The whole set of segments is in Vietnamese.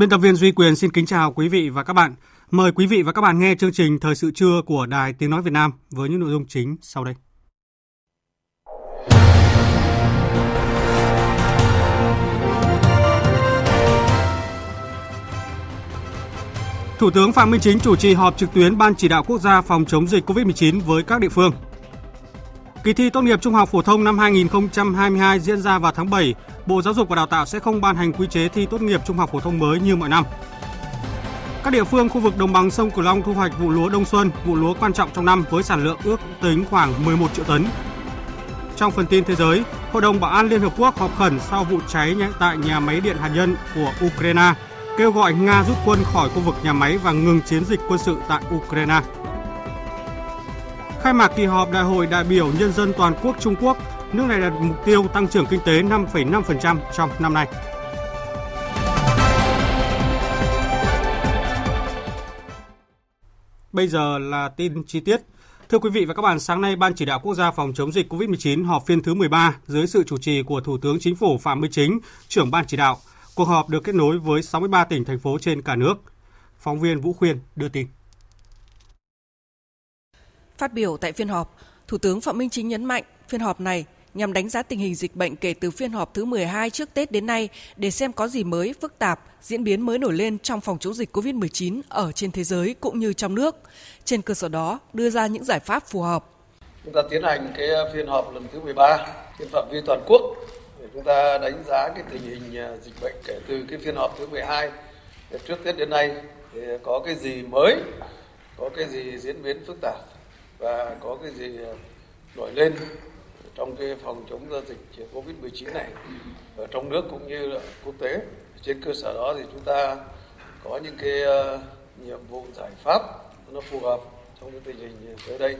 Biên tập viên Duy Quyền xin kính chào quý vị và các bạn. Mời quý vị và các bạn nghe chương trình Thời sự trưa của Đài Tiếng Nói Việt Nam với những nội dung chính sau đây. Thủ tướng Phạm Minh Chính chủ trì họp trực tuyến Ban chỉ đạo quốc gia phòng chống dịch COVID-19 với các địa phương. Kỳ thi tốt nghiệp trung học phổ thông năm 2022 diễn ra vào tháng 7, Bộ Giáo dục và Đào tạo sẽ không ban hành quy chế thi tốt nghiệp trung học phổ thông mới như mọi năm. Các địa phương khu vực đồng bằng sông Cửu Long thu hoạch vụ lúa đông xuân, vụ lúa quan trọng trong năm với sản lượng ước tính khoảng 11 triệu tấn. Trong phần tin thế giới, Hội đồng Bảo an Liên Hợp Quốc họp khẩn sau vụ cháy tại nhà máy điện hạt nhân của Ukraine, kêu gọi Nga rút quân khỏi khu vực nhà máy và ngừng chiến dịch quân sự tại Ukraine. Khai mạc kỳ họp Đại hội đại biểu Nhân dân toàn quốc Trung Quốc, nước này đặt mục tiêu tăng trưởng kinh tế 5,5% trong năm nay. Bây giờ là tin chi tiết. Thưa quý vị và các bạn, sáng nay Ban chỉ đạo quốc gia phòng chống dịch COVID-19 họp phiên thứ 13 dưới sự chủ trì của Thủ tướng Chính phủ Phạm Minh Chính, trưởng ban chỉ đạo. Cuộc họp được kết nối với 63 tỉnh thành phố trên cả nước. Phóng viên Vũ Khuyên đưa tin. Phát biểu tại phiên họp, Thủ tướng Phạm Minh Chính nhấn mạnh phiên họp này nhằm đánh giá tình hình dịch bệnh kể từ phiên họp thứ 12 trước Tết đến nay để xem có gì mới, phức tạp, diễn biến mới nổi lên trong phòng chống dịch COVID-19 ở trên thế giới cũng như trong nước. Trên cơ sở đó, đưa ra những giải pháp phù hợp. Chúng ta tiến hành cái phiên họp lần thứ 13 trên phạm vi toàn quốc để chúng ta đánh giá cái tình hình à, dịch bệnh kể từ cái phiên họp thứ 12 trước Tết đến nay thì có cái gì mới, có cái gì diễn biến phức tạp và có cái gì ờ, nổi lên trong cái phòng chống dịch Covid-19 này, ở trong nước cũng như là quốc tế. Trên cơ sở đó thì chúng ta có những cái ờ, nhiệm vụ giải pháp nó phù hợp trong cái tình hình tới đây.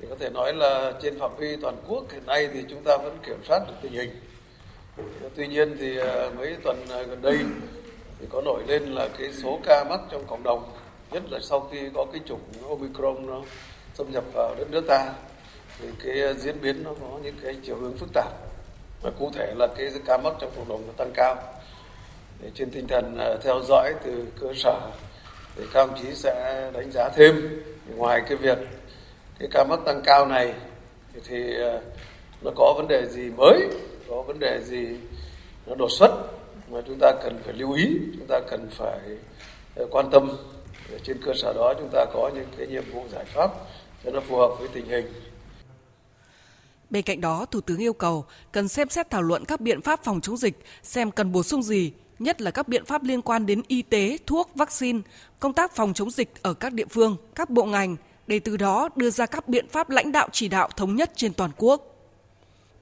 Thì có thể nói là trên phạm vi toàn quốc hiện nay thì chúng ta vẫn kiểm soát được tình hình. Tuy nhiên thì ờ, mấy tuần gần đây thì có nổi lên là cái số ca mắc trong cộng đồng, nhất là sau khi có cái chủng Omicron nó xâm nhập vào đất nước ta, thì cái ờ, diễn biến nó có những cái chiều hướng phức tạp. Và cụ thể là cái ca mắc trong cộng đồng nó tăng cao. Để trên tinh thần ờ, theo dõi từ cơ sở, thì các ông chí sẽ đánh giá thêm. Ngoài cái việc cái ca mắc tăng cao này, thì ờ, nó có vấn đề gì mới, có vấn đề gì nó đột xuất mà chúng ta cần phải lưu ý, chúng ta cần phải quan tâm. Trên cơ sở đó chúng ta có những cái nhiệm vụ giải pháp cho nó phù hợp với tình hình. Bên cạnh đó, Thủ tướng yêu cầu cần xem xét thảo luận các biện pháp phòng chống dịch, xem cần bổ sung gì, nhất là các biện pháp liên quan đến y tế, thuốc, vaccine, công tác phòng chống dịch ở các địa phương, các bộ ngành, để từ đó đưa ra các biện pháp lãnh đạo chỉ đạo thống nhất trên toàn quốc.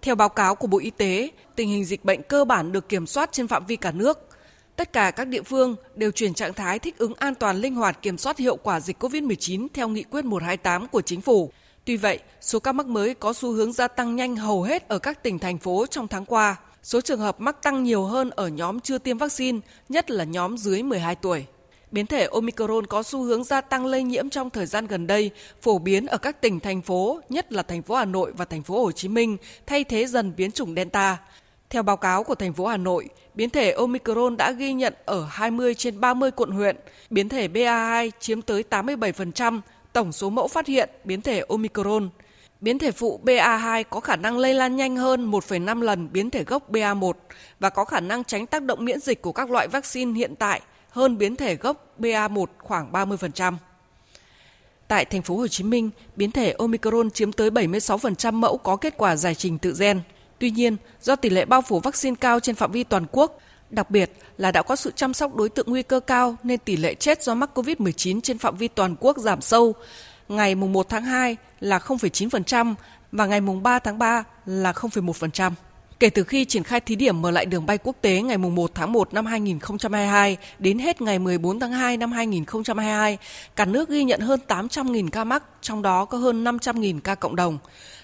Theo báo cáo của Bộ Y tế, tình hình dịch bệnh cơ bản được kiểm soát trên phạm vi cả nước. Tất cả các địa phương đều chuyển trạng thái thích ứng an toàn linh hoạt kiểm soát hiệu quả dịch COVID-19 theo nghị quyết 128 của chính phủ. Tuy vậy, số ca mắc mới có xu hướng gia tăng nhanh hầu hết ở các tỉnh thành phố trong tháng qua. Số trường hợp mắc tăng nhiều hơn ở nhóm chưa tiêm vaccine, nhất là nhóm dưới 12 tuổi. Biến thể Omicron có xu hướng gia tăng lây nhiễm trong thời gian gần đây, phổ biến ở các tỉnh thành phố, nhất là thành phố Hà Nội và thành phố Hồ Chí Minh, thay thế dần biến chủng Delta. Theo báo cáo của thành phố Hà Nội, biến thể Omicron đã ghi nhận ở 20 trên 30 quận huyện, biến thể BA2 chiếm tới 87% tổng số mẫu phát hiện biến thể Omicron. Biến thể phụ BA2 có khả năng lây lan nhanh hơn 1,5 lần biến thể gốc BA1 và có khả năng tránh tác động miễn dịch của các loại vaccine hiện tại hơn biến thể gốc BA1 khoảng 30%. Tại thành phố Hồ Chí Minh, biến thể Omicron chiếm tới 76% mẫu có kết quả giải trình tự gen. Tuy nhiên, do tỷ lệ bao phủ vaccine cao trên phạm vi toàn quốc, đặc biệt là đã có sự chăm sóc đối tượng nguy cơ cao nên tỷ lệ chết do mắc COVID-19 trên phạm vi toàn quốc giảm sâu. Ngày mùng 1 tháng 2 là 0,9% và ngày mùng 3 tháng 3 là 0,1%. Kể từ khi triển khai thí điểm mở lại đường bay quốc tế ngày 1 tháng 1 năm 2022 đến hết ngày 14 tháng 2 năm 2022, cả nước ghi nhận hơn 800.000 ca mắc, trong đó có hơn 500.000 ca cộng đồng.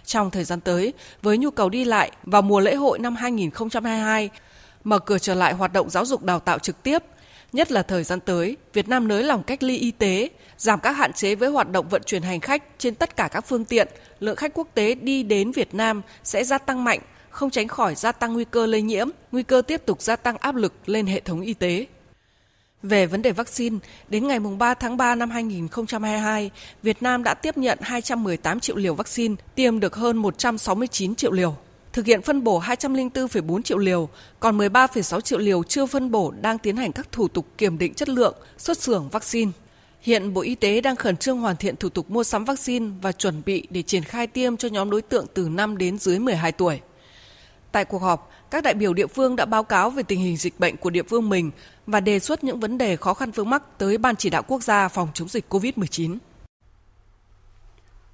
Trong thời gian tới, với nhu cầu đi lại vào mùa lễ hội năm 2022, mở cửa trở lại hoạt động giáo dục đào tạo trực tiếp, nhất là thời gian tới, Việt Nam nới lỏng cách ly y tế, giảm các hạn chế với hoạt động vận chuyển hành khách trên tất cả các phương tiện, lượng khách quốc tế đi đến Việt Nam sẽ gia tăng mạnh, không tránh khỏi gia tăng nguy cơ lây nhiễm, nguy cơ tiếp tục gia tăng áp lực lên hệ thống y tế. Về vấn đề vaccine, đến ngày 3 tháng 3 năm 2022, Việt Nam đã tiếp nhận 218 triệu liều vaccine, tiêm được hơn 169 triệu liều. Thực hiện phân bổ 204,4 triệu liều, còn 13,6 triệu liều chưa phân bổ đang tiến hành các thủ tục kiểm định chất lượng, xuất xưởng vaccine. Hiện Bộ Y tế đang khẩn trương hoàn thiện thủ tục mua sắm vaccine và chuẩn bị để triển khai tiêm cho nhóm đối tượng từ 5 đến dưới 12 tuổi. Tại cuộc họp, các đại biểu địa phương đã báo cáo về tình hình dịch bệnh của địa phương mình và đề xuất những vấn đề khó khăn vướng mắc tới Ban chỉ đạo quốc gia phòng chống dịch COVID-19.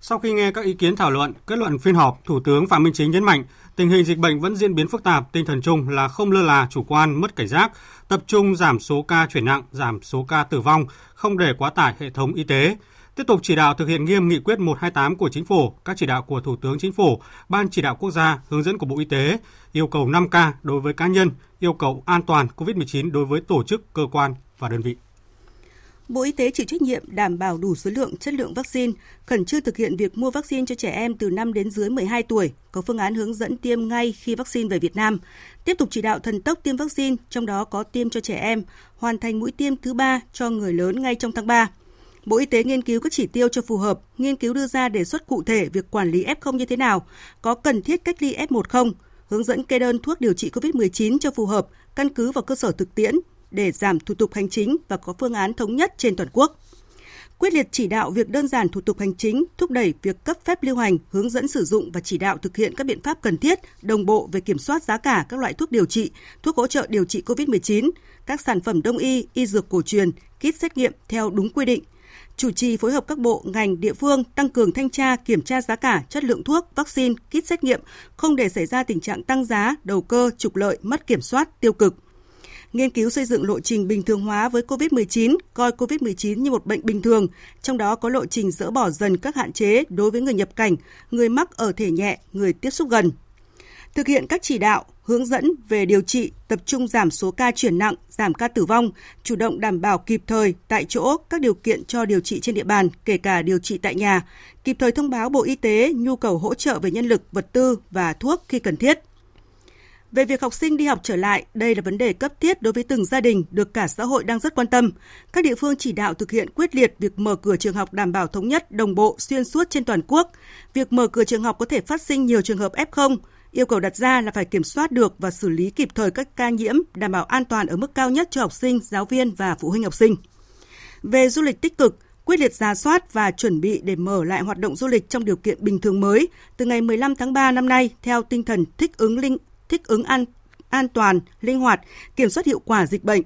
Sau khi nghe các ý kiến thảo luận, kết luận phiên họp, Thủ tướng Phạm Minh Chính nhấn mạnh tình hình dịch bệnh vẫn diễn biến phức tạp, tinh thần chung là không lơ là, chủ quan, mất cảnh giác, tập trung giảm số ca chuyển nặng, giảm số ca tử vong, không để quá tải hệ thống y tế, tiếp tục chỉ đạo thực hiện nghiêm nghị quyết 128 của Chính phủ, các chỉ đạo của Thủ tướng Chính phủ, Ban chỉ đạo quốc gia, hướng dẫn của Bộ Y tế, yêu cầu 5K đối với cá nhân, yêu cầu an toàn COVID-19 đối với tổ chức, cơ quan và đơn vị. Bộ Y tế chịu trách nhiệm đảm bảo đủ số lượng, chất lượng vaccine, khẩn trương thực hiện việc mua vaccine cho trẻ em từ 5 đến dưới 12 tuổi, có phương án hướng dẫn tiêm ngay khi vaccine về Việt Nam. Tiếp tục chỉ đạo thần tốc tiêm vaccine, trong đó có tiêm cho trẻ em, hoàn thành mũi tiêm thứ ba cho người lớn ngay trong tháng 3. Bộ Y tế nghiên cứu các chỉ tiêu cho phù hợp, nghiên cứu đưa ra đề xuất cụ thể việc quản lý F0 như thế nào, có cần thiết cách ly F1 không, hướng dẫn kê đơn thuốc điều trị COVID-19 cho phù hợp, căn cứ vào cơ sở thực tiễn để giảm thủ tục hành chính và có phương án thống nhất trên toàn quốc. Quyết liệt chỉ đạo việc đơn giản thủ tục hành chính, thúc đẩy việc cấp phép lưu hành, hướng dẫn sử dụng và chỉ đạo thực hiện các biện pháp cần thiết, đồng bộ về kiểm soát giá cả các loại thuốc điều trị, thuốc hỗ trợ điều trị COVID-19, các sản phẩm đông y, y dược cổ truyền, kit xét nghiệm theo đúng quy định – chủ trì phối hợp các bộ, ngành, địa phương tăng cường thanh tra, kiểm tra giá cả, chất lượng thuốc, vaccine, kit xét nghiệm, không để xảy ra tình trạng tăng giá, đầu cơ, trục lợi, mất kiểm soát, tiêu cực. Nghiên cứu xây dựng lộ trình bình thường hóa với COVID-19, coi COVID-19 như một bệnh bình thường, trong đó có lộ trình dỡ bỏ dần các hạn chế đối với người nhập cảnh, người mắc ở thể nhẹ, người tiếp xúc gần. Thực hiện các chỉ đạo, hướng dẫn về điều trị, tập trung giảm số ca chuyển nặng, giảm ca tử vong, chủ động đảm bảo kịp thời tại chỗ các điều kiện cho điều trị trên địa bàn, kể cả điều trị tại nhà, kịp thời thông báo Bộ Y tế nhu cầu hỗ trợ về nhân lực, vật tư và thuốc khi cần thiết. Về việc học sinh đi học trở lại, đây là vấn đề cấp thiết đối với từng gia đình được cả xã hội đang rất quan tâm. Các địa phương chỉ đạo thực hiện quyết liệt việc mở cửa trường học đảm bảo thống nhất, đồng bộ, xuyên suốt trên toàn quốc. Việc mở cửa trường học có thể phát sinh nhiều trường hợp F0, Yêu cầu đặt ra là phải kiểm soát được và xử lý kịp thời các ca nhiễm, đảm bảo an toàn ở mức cao nhất cho học sinh, giáo viên và phụ huynh học sinh. Về du lịch tích cực, quyết liệt ra soát và chuẩn bị để mở lại hoạt động du lịch trong điều kiện bình thường mới từ ngày 15 tháng 3 năm nay theo tinh thần thích ứng linh thích ứng an an toàn, linh hoạt, kiểm soát hiệu quả dịch bệnh,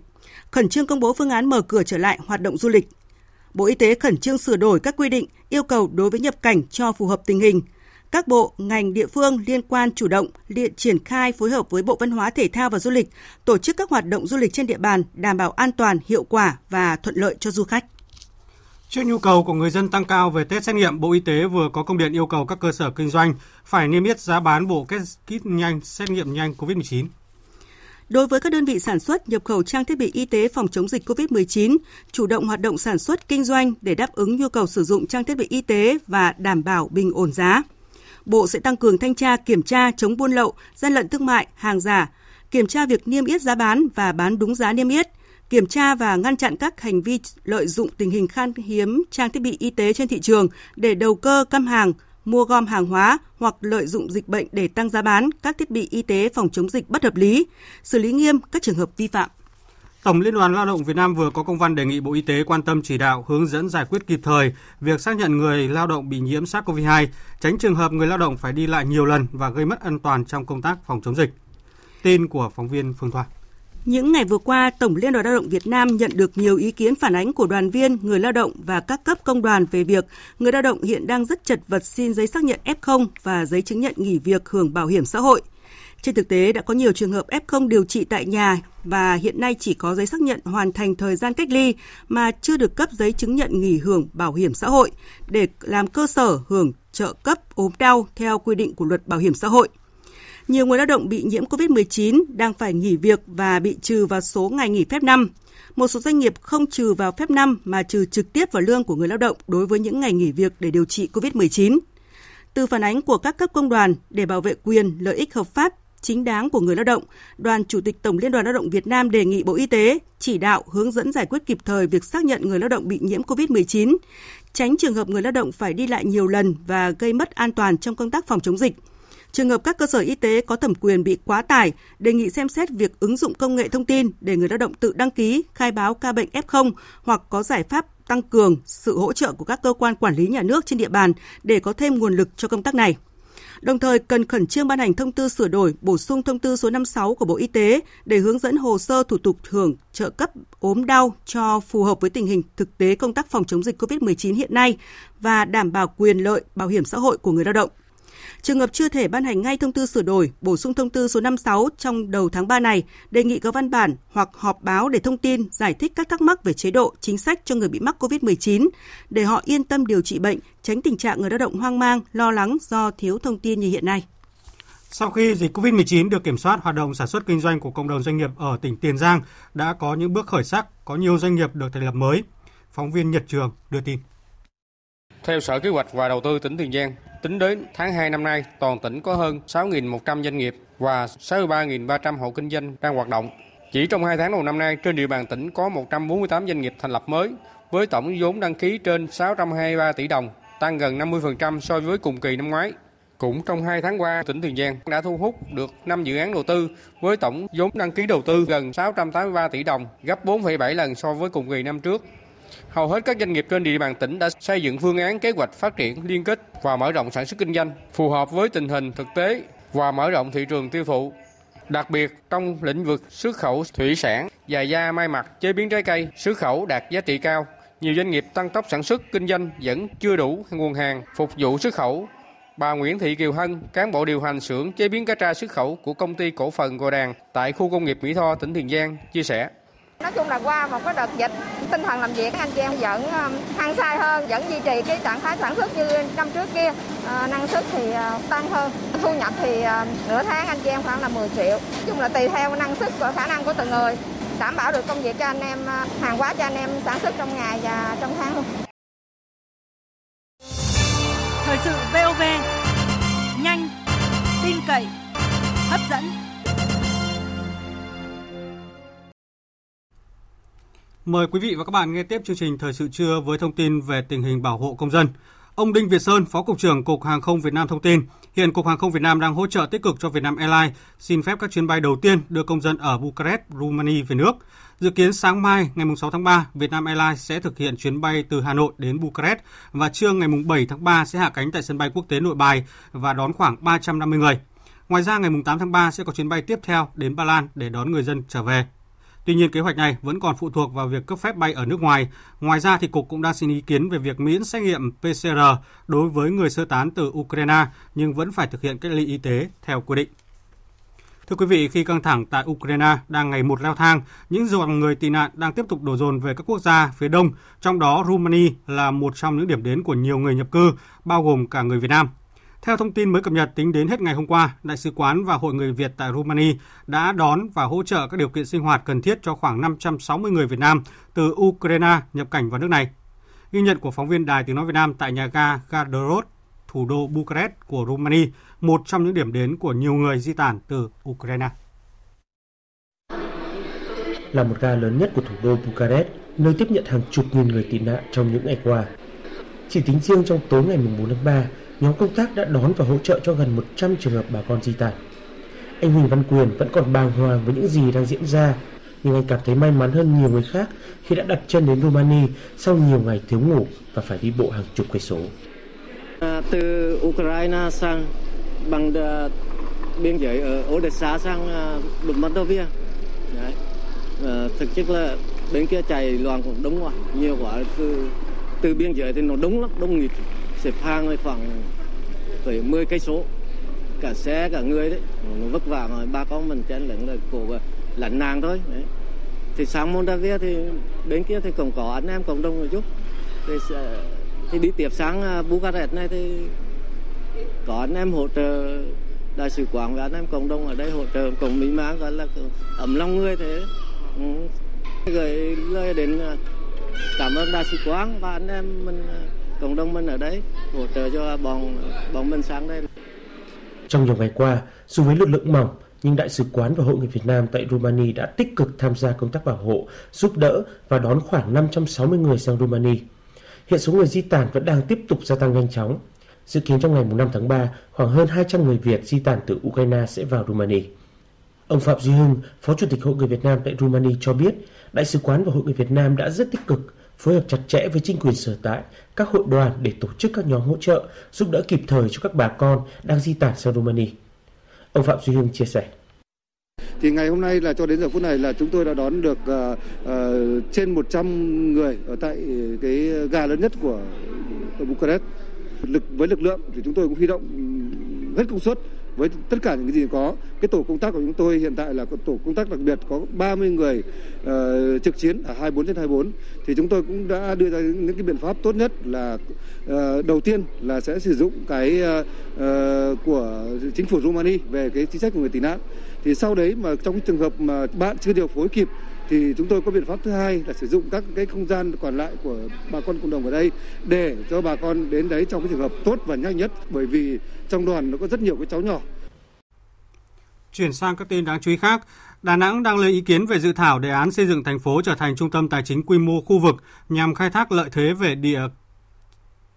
khẩn trương công bố phương án mở cửa trở lại hoạt động du lịch. Bộ Y tế khẩn trương sửa đổi các quy định yêu cầu đối với nhập cảnh cho phù hợp tình hình, các bộ, ngành địa phương liên quan chủ động liện triển khai phối hợp với Bộ Văn hóa Thể thao và Du lịch tổ chức các hoạt động du lịch trên địa bàn đảm bảo an toàn, hiệu quả và thuận lợi cho du khách. Trước nhu cầu của người dân tăng cao về test xét nghiệm, Bộ Y tế vừa có công điện yêu cầu các cơ sở kinh doanh phải niêm yết giá bán bộ kit nhanh xét nghiệm nhanh COVID-19. Đối với các đơn vị sản xuất, nhập khẩu trang thiết bị y tế phòng chống dịch COVID-19, chủ động hoạt động sản xuất kinh doanh để đáp ứng nhu cầu sử dụng trang thiết bị y tế và đảm bảo bình ổn giá. Bộ sẽ tăng cường thanh tra kiểm tra chống buôn lậu, gian lận thương mại, hàng giả, kiểm tra việc niêm yết giá bán và bán đúng giá niêm yết, kiểm tra và ngăn chặn các hành vi lợi dụng tình hình khan hiếm trang thiết bị y tế trên thị trường để đầu cơ căm hàng, mua gom hàng hóa hoặc lợi dụng dịch bệnh để tăng giá bán các thiết bị y tế phòng chống dịch bất hợp lý, xử lý nghiêm các trường hợp vi phạm. Tổng Liên đoàn Lao động Việt Nam vừa có công văn đề nghị Bộ Y tế quan tâm chỉ đạo hướng dẫn giải quyết kịp thời việc xác nhận người lao động bị nhiễm SARS-CoV-2, tránh trường hợp người lao động phải đi lại nhiều lần và gây mất an toàn trong công tác phòng chống dịch. Tin của phóng viên Phương Thoa. Những ngày vừa qua, Tổng Liên đoàn Lao động Việt Nam nhận được nhiều ý kiến phản ánh của đoàn viên, người lao động và các cấp công đoàn về việc người lao động hiện đang rất chật vật xin giấy xác nhận F0 và giấy chứng nhận nghỉ việc hưởng bảo hiểm xã hội. Trên thực tế đã có nhiều trường hợp F0 điều trị tại nhà và hiện nay chỉ có giấy xác nhận hoàn thành thời gian cách ly mà chưa được cấp giấy chứng nhận nghỉ hưởng bảo hiểm xã hội để làm cơ sở hưởng trợ cấp ốm đau theo quy định của luật bảo hiểm xã hội. Nhiều người lao động bị nhiễm COVID-19 đang phải nghỉ việc và bị trừ vào số ngày nghỉ phép năm. Một số doanh nghiệp không trừ vào phép năm mà trừ trực tiếp vào lương của người lao động đối với những ngày nghỉ việc để điều trị COVID-19. Từ phản ánh của các cấp công đoàn để bảo vệ quyền, lợi ích hợp pháp chính đáng của người lao động, Đoàn Chủ tịch Tổng Liên đoàn Lao động Việt Nam đề nghị Bộ Y tế chỉ đạo hướng dẫn giải quyết kịp thời việc xác nhận người lao động bị nhiễm COVID-19, tránh trường hợp người lao động phải đi lại nhiều lần và gây mất an toàn trong công tác phòng chống dịch. Trường hợp các cơ sở y tế có thẩm quyền bị quá tải, đề nghị xem xét việc ứng dụng công nghệ thông tin để người lao động tự đăng ký, khai báo ca bệnh F0 hoặc có giải pháp tăng cường sự hỗ trợ của các cơ quan quản lý nhà nước trên địa bàn để có thêm nguồn lực cho công tác này. Đồng thời cần khẩn trương ban hành thông tư sửa đổi, bổ sung thông tư số 56 của Bộ Y tế để hướng dẫn hồ sơ thủ tục hưởng trợ cấp ốm đau cho phù hợp với tình hình thực tế công tác phòng chống dịch COVID-19 hiện nay và đảm bảo quyền lợi bảo hiểm xã hội của người lao động. Trường hợp chưa thể ban hành ngay thông tư sửa đổi, bổ sung thông tư số 56 trong đầu tháng 3 này, đề nghị có văn bản hoặc họp báo để thông tin, giải thích các thắc mắc về chế độ, chính sách cho người bị mắc COVID-19 để họ yên tâm điều trị bệnh, tránh tình trạng người lao động hoang mang, lo lắng do thiếu thông tin như hiện nay. Sau khi dịch COVID-19 được kiểm soát, hoạt động sản xuất kinh doanh của cộng đồng doanh nghiệp ở tỉnh Tiền Giang đã có những bước khởi sắc, có nhiều doanh nghiệp được thành lập mới. Phóng viên Nhật Trường đưa tin. Theo Sở Kế hoạch và Đầu tư tỉnh Tiền Giang, Tính đến tháng 2 năm nay, toàn tỉnh có hơn 6.100 doanh nghiệp và 63.300 hộ kinh doanh đang hoạt động. Chỉ trong 2 tháng đầu năm nay, trên địa bàn tỉnh có 148 doanh nghiệp thành lập mới, với tổng vốn đăng ký trên 623 tỷ đồng, tăng gần 50% so với cùng kỳ năm ngoái. Cũng trong 2 tháng qua, tỉnh Tiền Giang đã thu hút được 5 dự án đầu tư với tổng vốn đăng ký đầu tư gần 683 tỷ đồng, gấp 4,7 lần so với cùng kỳ năm trước. Hầu hết các doanh nghiệp trên địa bàn tỉnh đã xây dựng phương án kế hoạch phát triển liên kết và mở rộng sản xuất kinh doanh phù hợp với tình hình thực tế và mở rộng thị trường tiêu thụ. Đặc biệt trong lĩnh vực xuất khẩu thủy sản, giày da, may mặc, chế biến trái cây, xuất khẩu đạt giá trị cao. Nhiều doanh nghiệp tăng tốc sản xuất kinh doanh vẫn chưa đủ nguồn hàng phục vụ xuất khẩu. Bà Nguyễn Thị Kiều Hân, cán bộ điều hành xưởng chế biến cá tra xuất khẩu của công ty cổ phần Gò Đàn tại khu công nghiệp Mỹ Tho, tỉnh Tiền Giang chia sẻ. Nói chung là qua một cái đợt dịch, tinh thần làm việc anh chị em vẫn ờ, hăng say hơn, vẫn duy trì cái trạng thái sản xuất như năm trước kia. À, năng suất thì ờ, tăng hơn, thu nhập thì nửa tháng anh chị em khoảng là 10 triệu. Nói chung là tùy theo năng suất và khả năng của từng người, đảm bảo được công việc cho anh em, hàng hóa cho anh em sản xuất trong ngày và trong tháng luôn. Thời sự VOV, nhanh, tin cậy, hấp dẫn. Mời quý vị và các bạn nghe tiếp chương trình Thời sự trưa với thông tin về tình hình bảo hộ công dân. Ông Đinh Việt Sơn, Phó Cục trưởng Cục Hàng không Việt Nam thông tin, hiện Cục Hàng không Việt Nam đang hỗ trợ tích cực cho Việt Nam Airlines xin phép các chuyến bay đầu tiên đưa công dân ở Bucharest, Romania về nước. Dự kiến sáng mai, ngày 6 tháng 3, Việt Nam Airlines sẽ thực hiện chuyến bay từ Hà Nội đến Bucharest và trưa ngày 7 tháng 3 sẽ hạ cánh tại sân bay quốc tế Nội Bài và đón khoảng 350 người. Ngoài ra, ngày 8 tháng 3 sẽ có chuyến bay tiếp theo đến Ba Lan để đón người dân trở về. Tuy nhiên, kế hoạch này vẫn còn phụ thuộc vào việc cấp phép bay ở nước ngoài. Ngoài ra, thì Cục cũng đang xin ý kiến về việc miễn xét nghiệm PCR đối với người sơ tán từ Ukraine, nhưng vẫn phải thực hiện cách ly y tế theo quy định. Thưa quý vị, khi căng thẳng tại Ukraine đang ngày một leo thang, những dòng người tị nạn đang tiếp tục đổ dồn về các quốc gia phía đông, trong đó Rumani là một trong những điểm đến của nhiều người nhập cư, bao gồm cả người Việt Nam. Theo thông tin mới cập nhật tính đến hết ngày hôm qua, Đại sứ quán và Hội người Việt tại Romania đã đón và hỗ trợ các điều kiện sinh hoạt cần thiết cho khoảng 560 người Việt Nam từ Ukraine nhập cảnh vào nước này. Ghi nhận của phóng viên Đài Tiếng Nói Việt Nam tại nhà ga Gardorod, thủ đô Bucharest của Romania, một trong những điểm đến của nhiều người di tản từ Ukraine. Là một ga lớn nhất của thủ đô Bucharest, nơi tiếp nhận hàng chục nghìn người tị nạn trong những ngày qua. Chỉ tính riêng trong tối ngày 4 tháng 3, nhóm công tác đã đón và hỗ trợ cho gần 100 trường hợp bà con di tản. Anh Huỳnh Văn Quyền vẫn còn bàng hoàng với những gì đang diễn ra nhưng anh cảm thấy may mắn hơn nhiều người khác khi đã đặt chân đến Romania sau nhiều ngày thiếu ngủ và phải đi bộ hàng chục cây số. À, từ Ukraine sang bằng biên giới ở Odessa sang uh, Moldova. Đấy. À, thực chất là bên kia chạy loạn cũng đông quá, nhiều quá. Từ, từ biên giới thì nó đông lắm, đông nghịt. Xếp hàng khoảng tới 10 cây số. Cả xe, cả người đấy, nó vất vả mà ba con mình chen lẫn là cổ ờ, lạnh nàng thôi, đấy. thì sang Moldavia thì bên kia thì cũng có anh em cộng đồng một chút. Thì thì đi tiếp sang ờ, Bucharest này thì có anh em hỗ trợ đại sứ quán và anh em cộng đồng ở đây hỗ trợ cùng mỹ mãn, gọi là ấm lòng người thế. Ừ. Gửi lời đến ờ, cảm ơn đại sứ quán và anh em mình cộng đồng mình ở đấy hỗ trợ cho bọn bọn mình sang đây trong nhiều ngày qua, dù với lực lượng mỏng, nhưng Đại sứ quán và Hội người Việt Nam tại Romania đã tích cực tham gia công tác bảo hộ, giúp đỡ và đón khoảng 560 người sang Romania. Hiện số người di tản vẫn đang tiếp tục gia tăng nhanh chóng. Dự kiến trong ngày 5 tháng 3, khoảng hơn 200 người Việt di tản từ Ukraine sẽ vào Romania. Ông Phạm Duy Hưng, Phó Chủ tịch Hội người Việt Nam tại Romania cho biết, Đại sứ quán và Hội người Việt Nam đã rất tích cực phối hợp chặt chẽ với chính quyền sở tại, các hội đoàn để tổ chức các nhóm hỗ trợ, giúp đỡ kịp thời cho các bà con đang di tản sang Romania. Ông Phạm Duy Hưng chia sẻ. Thì ngày hôm nay là cho đến giờ phút này là chúng tôi đã đón được uh, uh, trên 100 người ở tại cái gà lớn nhất của Bucharest. Lực với lực lượng thì chúng tôi cũng huy động ừ, hết công suất với tất cả những cái gì có cái tổ công tác của chúng tôi hiện tại là tổ công tác đặc biệt có 30 người uh, trực chiến ở 24 trên 24 thì chúng tôi cũng đã đưa ra những cái biện pháp tốt nhất là uh, đầu tiên là sẽ sử dụng cái uh, uh, của chính phủ Romania về cái chính sách của người tị nạn. Thì sau đấy mà trong cái trường hợp mà bạn chưa điều phối kịp thì chúng tôi có biện pháp thứ hai là sử dụng các cái không gian còn lại của bà con cộng đồng ở đây để cho bà con đến đấy trong cái trường hợp tốt và nhanh nhất bởi vì trong đoàn nó có rất nhiều cái cháu nhỏ. Chuyển sang các tin đáng chú ý khác, Đà Nẵng đang lấy ý kiến về dự thảo đề án xây dựng thành phố trở thành trung tâm tài chính quy mô khu vực nhằm khai thác lợi thế về địa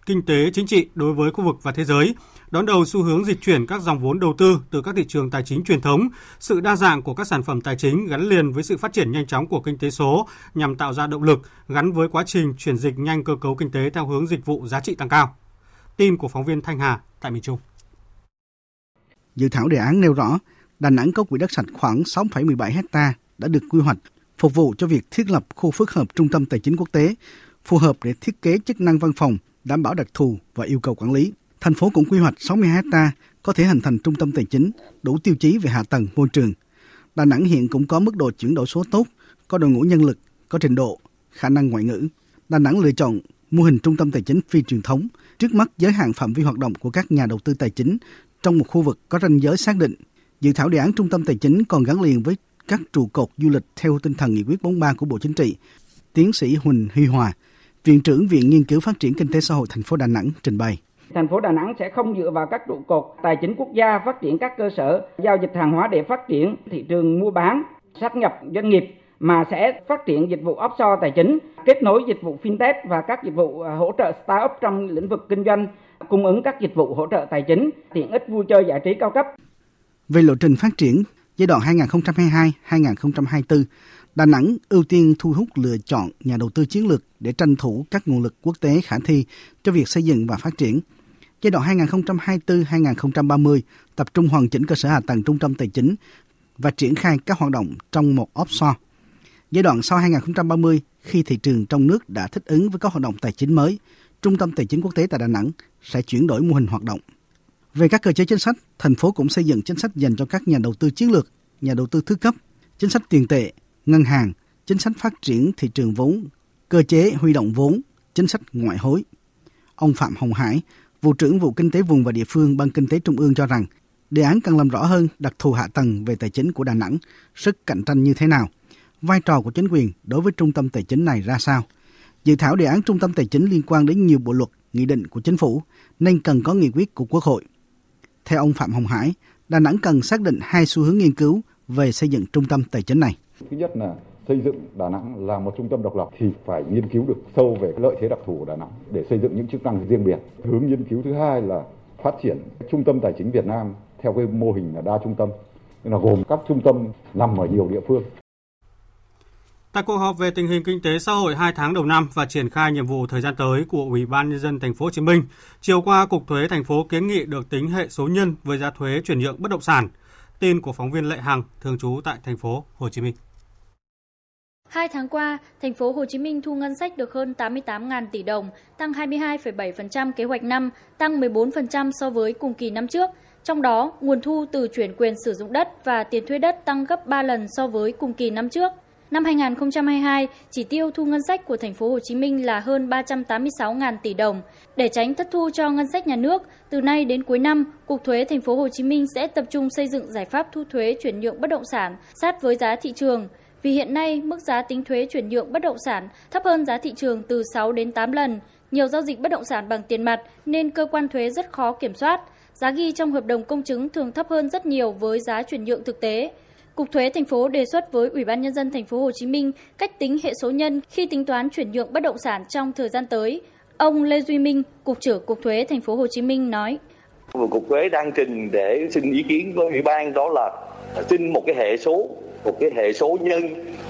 kinh tế chính trị đối với khu vực và thế giới, đón đầu xu hướng dịch chuyển các dòng vốn đầu tư từ các thị trường tài chính truyền thống, sự đa dạng của các sản phẩm tài chính gắn liền với sự phát triển nhanh chóng của kinh tế số nhằm tạo ra động lực gắn với quá trình chuyển dịch nhanh cơ cấu kinh tế theo hướng dịch vụ giá trị tăng cao. Tin của phóng viên Thanh Hà tại miền Trung. Dự thảo đề án nêu rõ, Đà Nẵng có quỹ đất sạch khoảng 6,17 hecta đã được quy hoạch phục vụ cho việc thiết lập khu phức hợp trung tâm tài chính quốc tế, phù hợp để thiết kế chức năng văn phòng, đảm bảo đặc thù và yêu cầu quản lý. Thành phố cũng quy hoạch 60 ha có thể hình thành trung tâm tài chính, đủ tiêu chí về hạ tầng, môi trường. Đà Nẵng hiện cũng có mức độ chuyển đổi số tốt, có đội ngũ nhân lực, có trình độ, khả năng ngoại ngữ. Đà Nẵng lựa chọn mô hình trung tâm tài chính phi truyền thống, trước mắt giới hạn phạm vi hoạt động của các nhà đầu tư tài chính trong một khu vực có ranh giới xác định. Dự thảo đề án trung tâm tài chính còn gắn liền với các trụ cột du lịch theo tinh thần nghị quyết 43 của Bộ Chính trị. Tiến sĩ Huỳnh Huy Hòa, Viện trưởng Viện Nghiên cứu Phát triển Kinh tế Xã hội thành phố Đà Nẵng trình bày. Thành phố Đà Nẵng sẽ không dựa vào các trụ cột tài chính quốc gia phát triển các cơ sở giao dịch hàng hóa để phát triển thị trường mua bán, sát nhập doanh nghiệp mà sẽ phát triển dịch vụ offshore tài chính, kết nối dịch vụ fintech và các dịch vụ à, hỗ trợ startup trong lĩnh vực kinh doanh, cung ứng các dịch vụ hỗ trợ tài chính, tiện ích vui chơi giải trí cao cấp. Về lộ trình phát triển giai đoạn 2022-2024, Đà Nẵng ưu tiên thu hút lựa chọn nhà đầu tư chiến lược để tranh thủ các nguồn lực quốc tế khả thi cho việc xây dựng và phát triển. Giai đoạn 2024-2030 tập trung hoàn chỉnh cơ sở hạ tầng trung tâm tài chính và triển khai các hoạt động trong một offshore. Giai đoạn sau 2030, khi thị trường trong nước đã thích ứng với các hoạt động tài chính mới, Trung tâm Tài chính Quốc tế tại Đà Nẵng sẽ chuyển đổi mô hình hoạt động. Về các cơ chế chính sách, thành phố cũng xây dựng chính sách dành cho các nhà đầu tư chiến lược, nhà đầu tư thứ cấp, chính sách tiền tệ, ngân hàng, chính sách phát triển thị trường vốn, cơ chế huy động vốn, chính sách ngoại hối. Ông Phạm Hồng Hải, vụ trưởng vụ kinh tế vùng và địa phương Ban Kinh tế Trung ương cho rằng, đề án cần làm rõ hơn đặc thù hạ tầng về tài chính của Đà Nẵng, sức cạnh tranh như thế nào, vai trò của chính quyền đối với trung tâm tài chính này ra sao. Dự thảo đề án trung tâm tài chính liên quan đến nhiều bộ luật, nghị định của chính phủ, nên cần có nghị quyết của Quốc hội. Theo ông Phạm Hồng Hải, Đà Nẵng cần xác định hai xu hướng nghiên cứu về xây dựng trung tâm tài chính này. Thứ nhất là xây dựng Đà Nẵng là một trung tâm độc lập thì phải nghiên cứu được sâu về lợi thế đặc thù của Đà Nẵng để xây dựng những chức năng riêng biệt. Hướng nghiên cứu thứ hai là phát triển trung tâm tài chính Việt Nam theo cái mô hình là đa trung tâm, là gồm các trung tâm nằm ở nhiều địa phương. Tại cuộc họp về tình hình kinh tế xã hội 2 tháng đầu năm và triển khai nhiệm vụ thời gian tới của Ủy ban nhân dân thành phố Hồ Chí Minh, chiều qua Cục Thuế thành phố kiến nghị được tính hệ số nhân với giá thuế chuyển nhượng bất động sản. Tin của phóng viên Lệ Hằng thường trú tại thành phố Hồ Chí Minh. Hai tháng qua, thành phố Hồ Chí Minh thu ngân sách được hơn 88.000 tỷ đồng, tăng 22,7% kế hoạch năm, tăng 14% so với cùng kỳ năm trước. Trong đó, nguồn thu từ chuyển quyền sử dụng đất và tiền thuê đất tăng gấp 3 lần so với cùng kỳ năm trước. Năm 2022, chỉ tiêu thu ngân sách của thành phố Hồ Chí Minh là hơn 386.000 tỷ đồng. Để tránh thất thu cho ngân sách nhà nước, từ nay đến cuối năm, Cục Thuế thành phố Hồ Chí Minh sẽ tập trung xây dựng giải pháp thu thuế chuyển nhượng bất động sản sát với giá thị trường. Vì hiện nay, mức giá tính thuế chuyển nhượng bất động sản thấp hơn giá thị trường từ 6 đến 8 lần. Nhiều giao dịch bất động sản bằng tiền mặt nên cơ quan thuế rất khó kiểm soát. Giá ghi trong hợp đồng công chứng thường thấp hơn rất nhiều với giá chuyển nhượng thực tế. Cục thuế thành phố đề xuất với Ủy ban nhân dân thành phố Hồ Chí Minh cách tính hệ số nhân khi tính toán chuyển nhượng bất động sản trong thời gian tới. Ông Lê Duy Minh, cục trưởng Cục thuế thành phố Hồ Chí Minh nói: Cục thuế đang trình để xin ý kiến với ủy ban đó là xin một cái hệ số một cái hệ số nhân.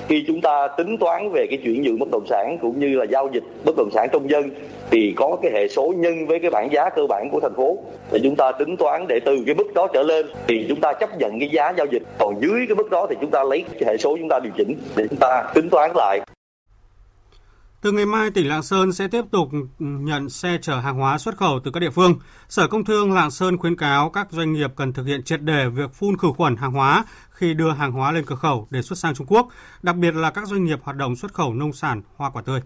Khi chúng ta tính toán về cái chuyển nhượng bất động sản cũng như là giao dịch bất động sản trong dân thì có cái hệ số nhân với cái bảng giá cơ bản của thành phố. Thì chúng ta tính toán để từ cái mức đó trở lên thì chúng ta chấp nhận cái giá giao dịch. Còn dưới cái mức đó thì chúng ta lấy cái hệ số chúng ta điều chỉnh để chúng ta tính toán lại từ ngày mai, tỉnh Lạng Sơn sẽ tiếp tục nhận xe chở hàng hóa xuất khẩu từ các địa phương. Sở Công Thương Lạng Sơn khuyến cáo các doanh nghiệp cần thực hiện triệt đề việc phun khử khuẩn hàng hóa khi đưa hàng hóa lên cửa khẩu để xuất sang Trung Quốc, đặc biệt là các doanh nghiệp hoạt động xuất khẩu nông sản, hoa quả tươi.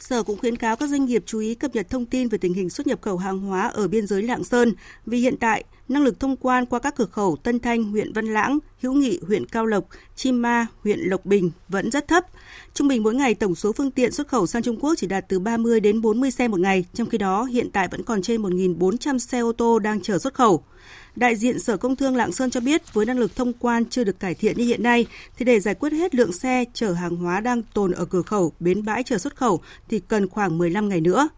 Sở cũng khuyến cáo các doanh nghiệp chú ý cập nhật thông tin về tình hình xuất nhập khẩu hàng hóa ở biên giới Lạng Sơn vì hiện tại năng lực thông quan qua các cửa khẩu Tân Thanh, huyện Văn Lãng, Hữu Nghị, huyện Cao Lộc, Chim Ma, huyện Lộc Bình vẫn rất thấp. Trung bình mỗi ngày tổng số phương tiện xuất khẩu sang Trung Quốc chỉ đạt từ 30 đến 40 xe một ngày, trong khi đó hiện tại vẫn còn trên 1.400 xe ô tô đang chờ xuất khẩu. Đại diện Sở Công Thương Lạng Sơn cho biết với năng lực thông quan chưa được cải thiện như hiện nay thì để giải quyết hết lượng xe chở hàng hóa đang tồn ở cửa khẩu, bến bãi chờ xuất khẩu thì cần khoảng 15 ngày nữa.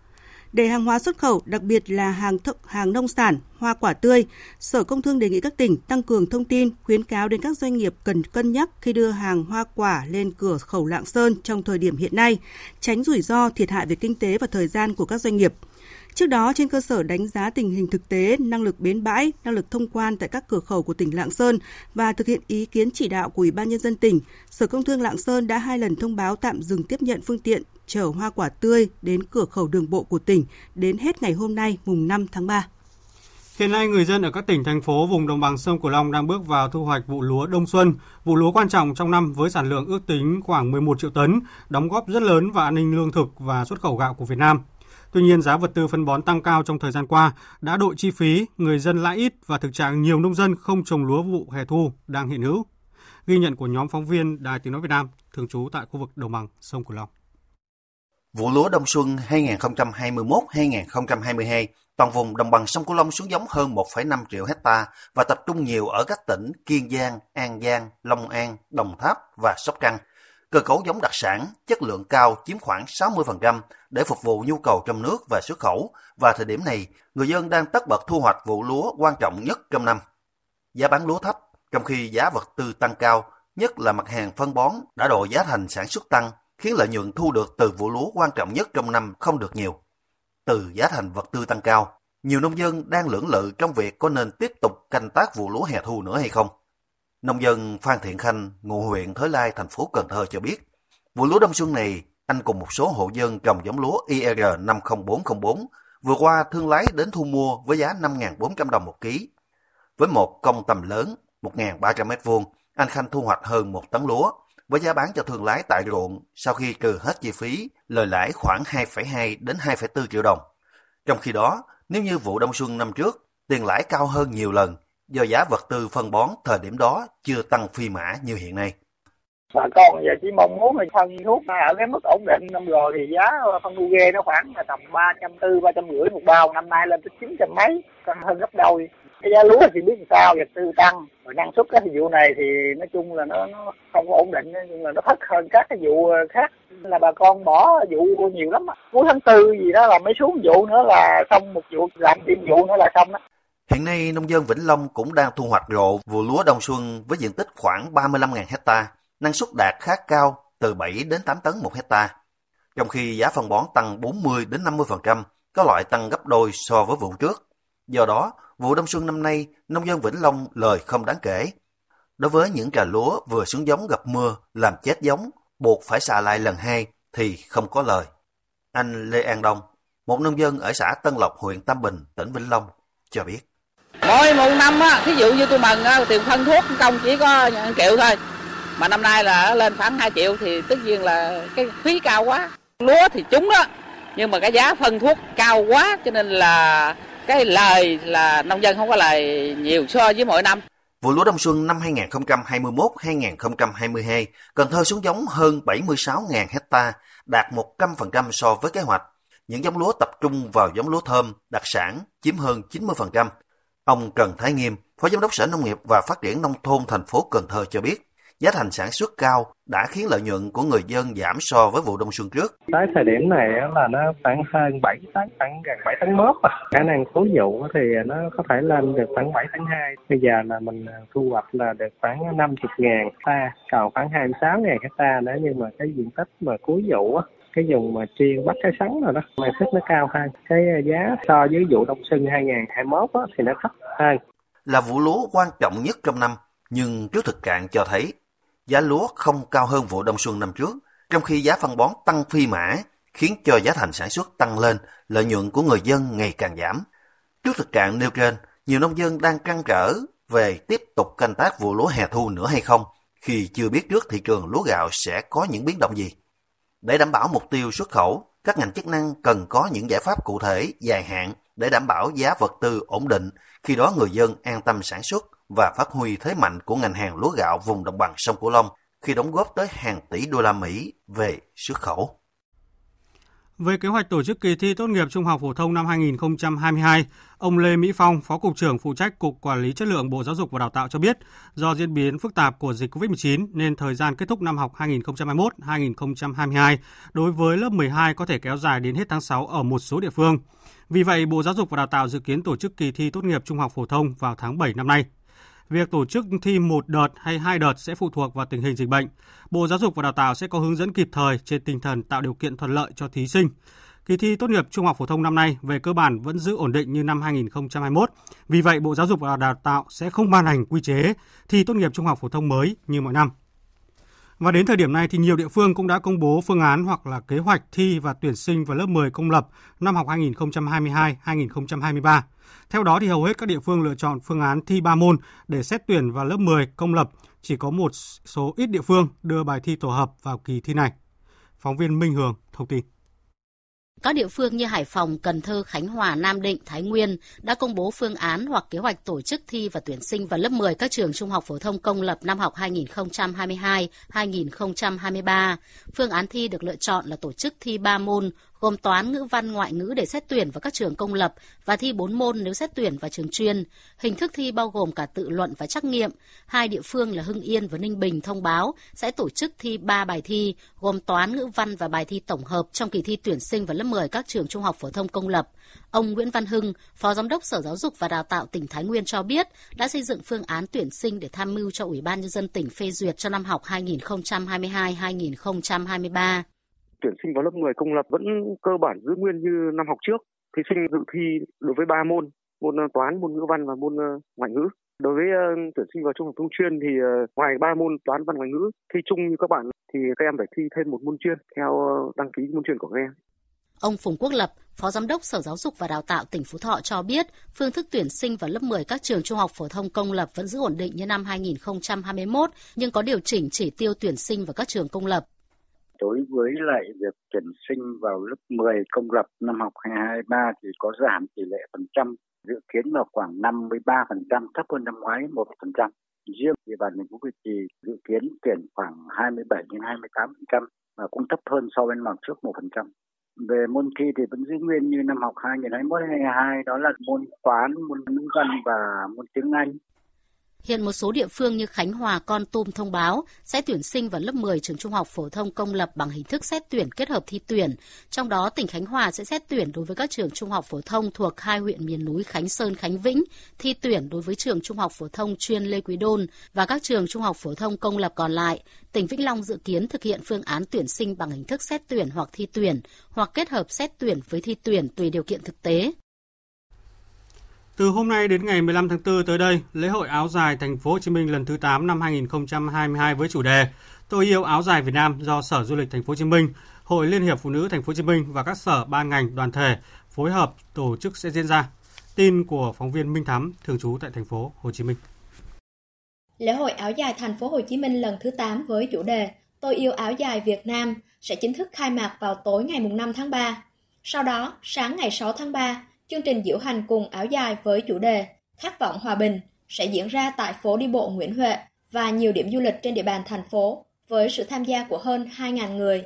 Để hàng hóa xuất khẩu, đặc biệt là hàng thực, hàng nông sản, hoa quả tươi, Sở Công Thương đề nghị các tỉnh tăng cường thông tin, khuyến cáo đến các doanh nghiệp cần cân nhắc khi đưa hàng hoa quả lên cửa khẩu Lạng Sơn trong thời điểm hiện nay, tránh rủi ro thiệt hại về kinh tế và thời gian của các doanh nghiệp. Trước đó, trên cơ sở đánh giá tình hình thực tế, năng lực bến bãi, năng lực thông quan tại các cửa khẩu của tỉnh Lạng Sơn và thực hiện ý kiến chỉ đạo của Ủy ban Nhân dân tỉnh, Sở Công Thương Lạng Sơn đã hai lần thông báo tạm dừng tiếp nhận phương tiện chở hoa quả tươi đến cửa khẩu đường bộ của tỉnh đến hết ngày hôm nay, mùng 5 tháng 3. Hiện nay, người dân ở các tỉnh, thành phố vùng đồng bằng sông Cửu Long đang bước vào thu hoạch vụ lúa đông xuân, vụ lúa quan trọng trong năm với sản lượng ước tính khoảng 11 triệu tấn, đóng góp rất lớn vào an ninh lương thực và xuất khẩu gạo của Việt Nam. Tuy nhiên, giá vật tư phân bón tăng cao trong thời gian qua đã đội chi phí, người dân lãi ít và thực trạng nhiều nông dân không trồng lúa vụ hè thu đang hiện hữu. Ghi nhận của nhóm phóng viên Đài Tiếng Nói Việt Nam thường trú tại khu vực đồng bằng sông Cửu Long. Vụ lúa đông xuân 2021-2022, toàn vùng đồng bằng sông Cửu Long xuống giống hơn 1,5 triệu hecta và tập trung nhiều ở các tỉnh Kiên Giang, An Giang, Long An, Đồng Tháp và Sóc Trăng. Cơ cấu giống đặc sản, chất lượng cao chiếm khoảng 60% để phục vụ nhu cầu trong nước và xuất khẩu và thời điểm này, người dân đang tất bật thu hoạch vụ lúa quan trọng nhất trong năm. Giá bán lúa thấp, trong khi giá vật tư tăng cao, nhất là mặt hàng phân bón đã độ giá thành sản xuất tăng, khiến lợi nhuận thu được từ vụ lúa quan trọng nhất trong năm không được nhiều. Từ giá thành vật tư tăng cao, nhiều nông dân đang lưỡng lự trong việc có nên tiếp tục canh tác vụ lúa hè thu nữa hay không. Nông dân Phan Thiện Khanh, ngụ huyện Thới Lai, thành phố Cần Thơ cho biết, vụ lúa đông xuân này, anh cùng một số hộ dân trồng giống lúa IR 50404 vừa qua thương lái đến thu mua với giá 5.400 đồng một ký. Với một công tầm lớn, 1.300 m vuông, anh Khanh thu hoạch hơn một tấn lúa, với giá bán cho thương lái tại ruộng sau khi trừ hết chi phí, lời lãi khoảng 2,2 đến 2,4 triệu đồng. Trong khi đó, nếu như vụ đông xuân năm trước, tiền lãi cao hơn nhiều lần do giá vật tư phân bón thời điểm đó chưa tăng phi mã như hiện nay. Bà con giờ chỉ mong muốn là phân thuốc ở cái mức ổn định năm rồi thì giá phân ghê nó khoảng là tầm ba trăm tư ba trăm rưỡi một bao năm nay lên tới chín trăm mấy tăng hơn gấp đôi. Cái giá lúa thì biết sao vật tư tăng và năng suất cái vụ này thì nói chung là nó, nó không có ổn định nhưng mà nó thấp hơn các cái vụ khác. Là bà con bỏ vụ nhiều lắm cuối tháng tư gì đó là mới xuống vụ nữa là xong một vụ làm thêm vụ nữa là xong đó Hiện nay, nông dân Vĩnh Long cũng đang thu hoạch rộ vụ lúa đông xuân với diện tích khoảng 35.000 hecta, năng suất đạt khá cao, từ 7 đến 8 tấn một hecta. Trong khi giá phân bón tăng 40 đến 50%, có loại tăng gấp đôi so với vụ trước. Do đó, vụ đông xuân năm nay, nông dân Vĩnh Long lời không đáng kể. Đối với những trà lúa vừa xuống giống gặp mưa làm chết giống, buộc phải xạ lại lần hai thì không có lời. Anh Lê An Đông, một nông dân ở xã Tân Lộc, huyện Tam Bình, tỉnh Vĩnh Long, cho biết. Mỗi một năm á, thí dụ như tôi mừng á, tiền phân thuốc công chỉ có triệu thôi. Mà năm nay là lên khoảng 2 triệu thì tất nhiên là cái phí cao quá. Lúa thì trúng đó, nhưng mà cái giá phân thuốc cao quá cho nên là cái lời là nông dân không có lời nhiều so với mỗi năm. Vụ lúa đông xuân năm 2021-2022, Cần Thơ xuống giống hơn 76.000 hecta, đạt 100% so với kế hoạch. Những giống lúa tập trung vào giống lúa thơm, đặc sản, chiếm hơn 90%. Ông Trần Thái Nghiêm, Phó Giám đốc Sở Nông nghiệp và Phát triển Nông thôn thành phố Cần Thơ cho biết, giá thành sản xuất cao đã khiến lợi nhuận của người dân giảm so với vụ đông xuân trước. Tới thời điểm này là nó khoảng hơn 7 tấn, khoảng gần 7 tấn mốt. À. Khả năng cuối vụ thì nó có thể lên được khoảng 7 tấn 2. Bây giờ là mình thu hoạch là được khoảng 50 ngàn hecta, còn khoảng 26 ngàn hecta nữa nhưng mà cái diện tích mà cuối vụ cái vùng mà chuyên bắt cái sắn rồi đó năng suất nó cao hơn. Cái ờ, giá so với vụ đông xuân 2021 á, thì nó thấp hơn. Là vụ lúa quan trọng nhất trong năm nhưng trước thực trạng cho thấy giá lúa không cao hơn vụ đông xuân năm trước trong khi giá phân bón tăng phi mã khiến cho giá thành sản xuất tăng lên lợi nhuận của người dân ngày càng giảm. Trước thực trạng nêu trên nhiều nông dân đang trăn trở về tiếp tục canh tác vụ lúa hè thu nữa hay không khi chưa biết trước thị trường lúa gạo sẽ có những biến động gì để đảm bảo mục tiêu xuất khẩu, các ngành chức năng cần có những giải pháp cụ thể, dài hạn để đảm bảo giá vật tư ổn định, khi đó người dân an tâm sản xuất và phát huy thế mạnh của ngành hàng lúa gạo vùng đồng bằng sông Cửu Long khi đóng góp tới hàng tỷ đô la Mỹ về xuất khẩu. Về kế hoạch tổ chức kỳ thi tốt nghiệp trung học phổ thông năm 2022, ông Lê Mỹ Phong, Phó Cục trưởng phụ trách Cục Quản lý Chất lượng Bộ Giáo dục và Đào tạo cho biết, do diễn biến phức tạp của dịch COVID-19 nên thời gian kết thúc năm học 2021-2022 đối với lớp 12 có thể kéo dài đến hết tháng 6 ở một số địa phương. Vì vậy, Bộ Giáo dục và Đào tạo dự kiến tổ chức kỳ thi tốt nghiệp trung học phổ thông vào tháng 7 năm nay. Việc tổ chức thi một đợt hay hai đợt sẽ phụ thuộc vào tình hình dịch bệnh. Bộ Giáo dục và Đào tạo sẽ có hướng dẫn kịp thời trên tinh thần tạo điều kiện thuận lợi cho thí sinh. Kỳ thi tốt nghiệp trung học phổ thông năm nay về cơ bản vẫn giữ ổn định như năm 2021. Vì vậy, Bộ Giáo dục và Đào tạo sẽ không ban hành quy chế thi tốt nghiệp trung học phổ thông mới như mọi năm. Và đến thời điểm này thì nhiều địa phương cũng đã công bố phương án hoặc là kế hoạch thi và tuyển sinh vào lớp 10 công lập năm học 2022-2023. Theo đó thì hầu hết các địa phương lựa chọn phương án thi 3 môn để xét tuyển vào lớp 10 công lập, chỉ có một số ít địa phương đưa bài thi tổ hợp vào kỳ thi này. Phóng viên Minh Hường thông tin. Các địa phương như Hải Phòng, Cần Thơ, Khánh Hòa, Nam Định, Thái Nguyên đã công bố phương án hoặc kế hoạch tổ chức thi và tuyển sinh vào lớp 10 các trường trung học phổ thông công lập năm học 2022-2023. Phương án thi được lựa chọn là tổ chức thi 3 môn gồm toán, ngữ văn, ngoại ngữ để xét tuyển vào các trường công lập và thi 4 môn nếu xét tuyển vào trường chuyên. Hình thức thi bao gồm cả tự luận và trắc nghiệm. Hai địa phương là Hưng Yên và Ninh Bình thông báo sẽ tổ chức thi 3 bài thi gồm toán, ngữ văn và bài thi tổng hợp trong kỳ thi tuyển sinh vào lớp 10 các trường trung học phổ thông công lập. Ông Nguyễn Văn Hưng, Phó Giám đốc Sở Giáo dục và Đào tạo tỉnh Thái Nguyên cho biết đã xây dựng phương án tuyển sinh để tham mưu cho Ủy ban Nhân dân tỉnh phê duyệt cho năm học 2022-2023 tuyển sinh vào lớp 10 công lập vẫn cơ bản giữ nguyên như năm học trước. Thí sinh dự thi đối với 3 môn, môn ờ, toán, môn ngữ văn và môn ờ, ngoại ngữ. Đối với uh, tuyển sinh vào trung học thông chuyên thì uh, ngoài ba môn toán văn ngoại ngữ thi chung như các bạn thì các em phải thi thêm một môn chuyên theo đăng ký môn chuyên của các em. Ông Phùng Quốc Lập, Phó Giám đốc Sở Giáo dục và Đào tạo tỉnh Phú Thọ cho biết, phương thức tuyển sinh vào lớp 10 các trường trung học phổ thông công lập vẫn giữ ổn định như năm 2021, nhưng có điều chỉnh chỉ tiêu tuyển sinh vào các trường công lập đối với lại việc tuyển sinh vào lớp 10 công lập năm học 2023 thì có giảm tỷ lệ phần trăm dự kiến là khoảng 53% thấp hơn năm ngoái 1%. Riêng địa bàn thành phố Việt Trì dự kiến tuyển khoảng 27 đến 28% và cũng thấp hơn so với năm học trước 1%. Về môn thi thì vẫn giữ nguyên như năm học 2021-2022 đó là môn toán, môn ngữ văn và môn tiếng Anh. Hiện một số địa phương như Khánh Hòa, Con Tum thông báo sẽ tuyển sinh vào lớp 10 trường trung học phổ thông công lập bằng hình thức xét tuyển kết hợp thi tuyển. Trong đó, tỉnh Khánh Hòa sẽ xét tuyển đối với các trường trung học phổ thông thuộc hai huyện miền núi Khánh Sơn, Khánh Vĩnh, thi tuyển đối với trường trung học phổ thông chuyên Lê Quý Đôn và các trường trung học phổ thông công lập còn lại. Tỉnh Vĩnh Long dự kiến thực hiện phương án tuyển sinh bằng hình thức xét tuyển hoặc thi tuyển, hoặc kết hợp xét tuyển với thi tuyển tùy điều kiện thực tế. Từ hôm nay đến ngày 15 tháng 4 tới đây, lễ hội áo dài thành phố Hồ Chí Minh lần thứ 8 năm 2022 với chủ đề Tôi yêu áo dài Việt Nam do Sở Du lịch thành phố Hồ Chí Minh, Hội Liên hiệp Phụ nữ thành phố Hồ Chí Minh và các sở ban ngành đoàn thể phối hợp tổ chức sẽ diễn ra. Tin của phóng viên Minh Thắm thường trú tại thành phố Hồ Chí Minh. Lễ hội áo dài thành phố Hồ Chí Minh lần thứ 8 với chủ đề Tôi yêu áo dài Việt Nam sẽ chính thức khai mạc vào tối ngày 5 tháng 3. Sau đó, sáng ngày 6 tháng 3, chương trình diễu hành cùng áo dài với chủ đề Khát vọng hòa bình sẽ diễn ra tại phố đi bộ Nguyễn Huệ và nhiều điểm du lịch trên địa bàn thành phố với sự tham gia của hơn 2.000 người.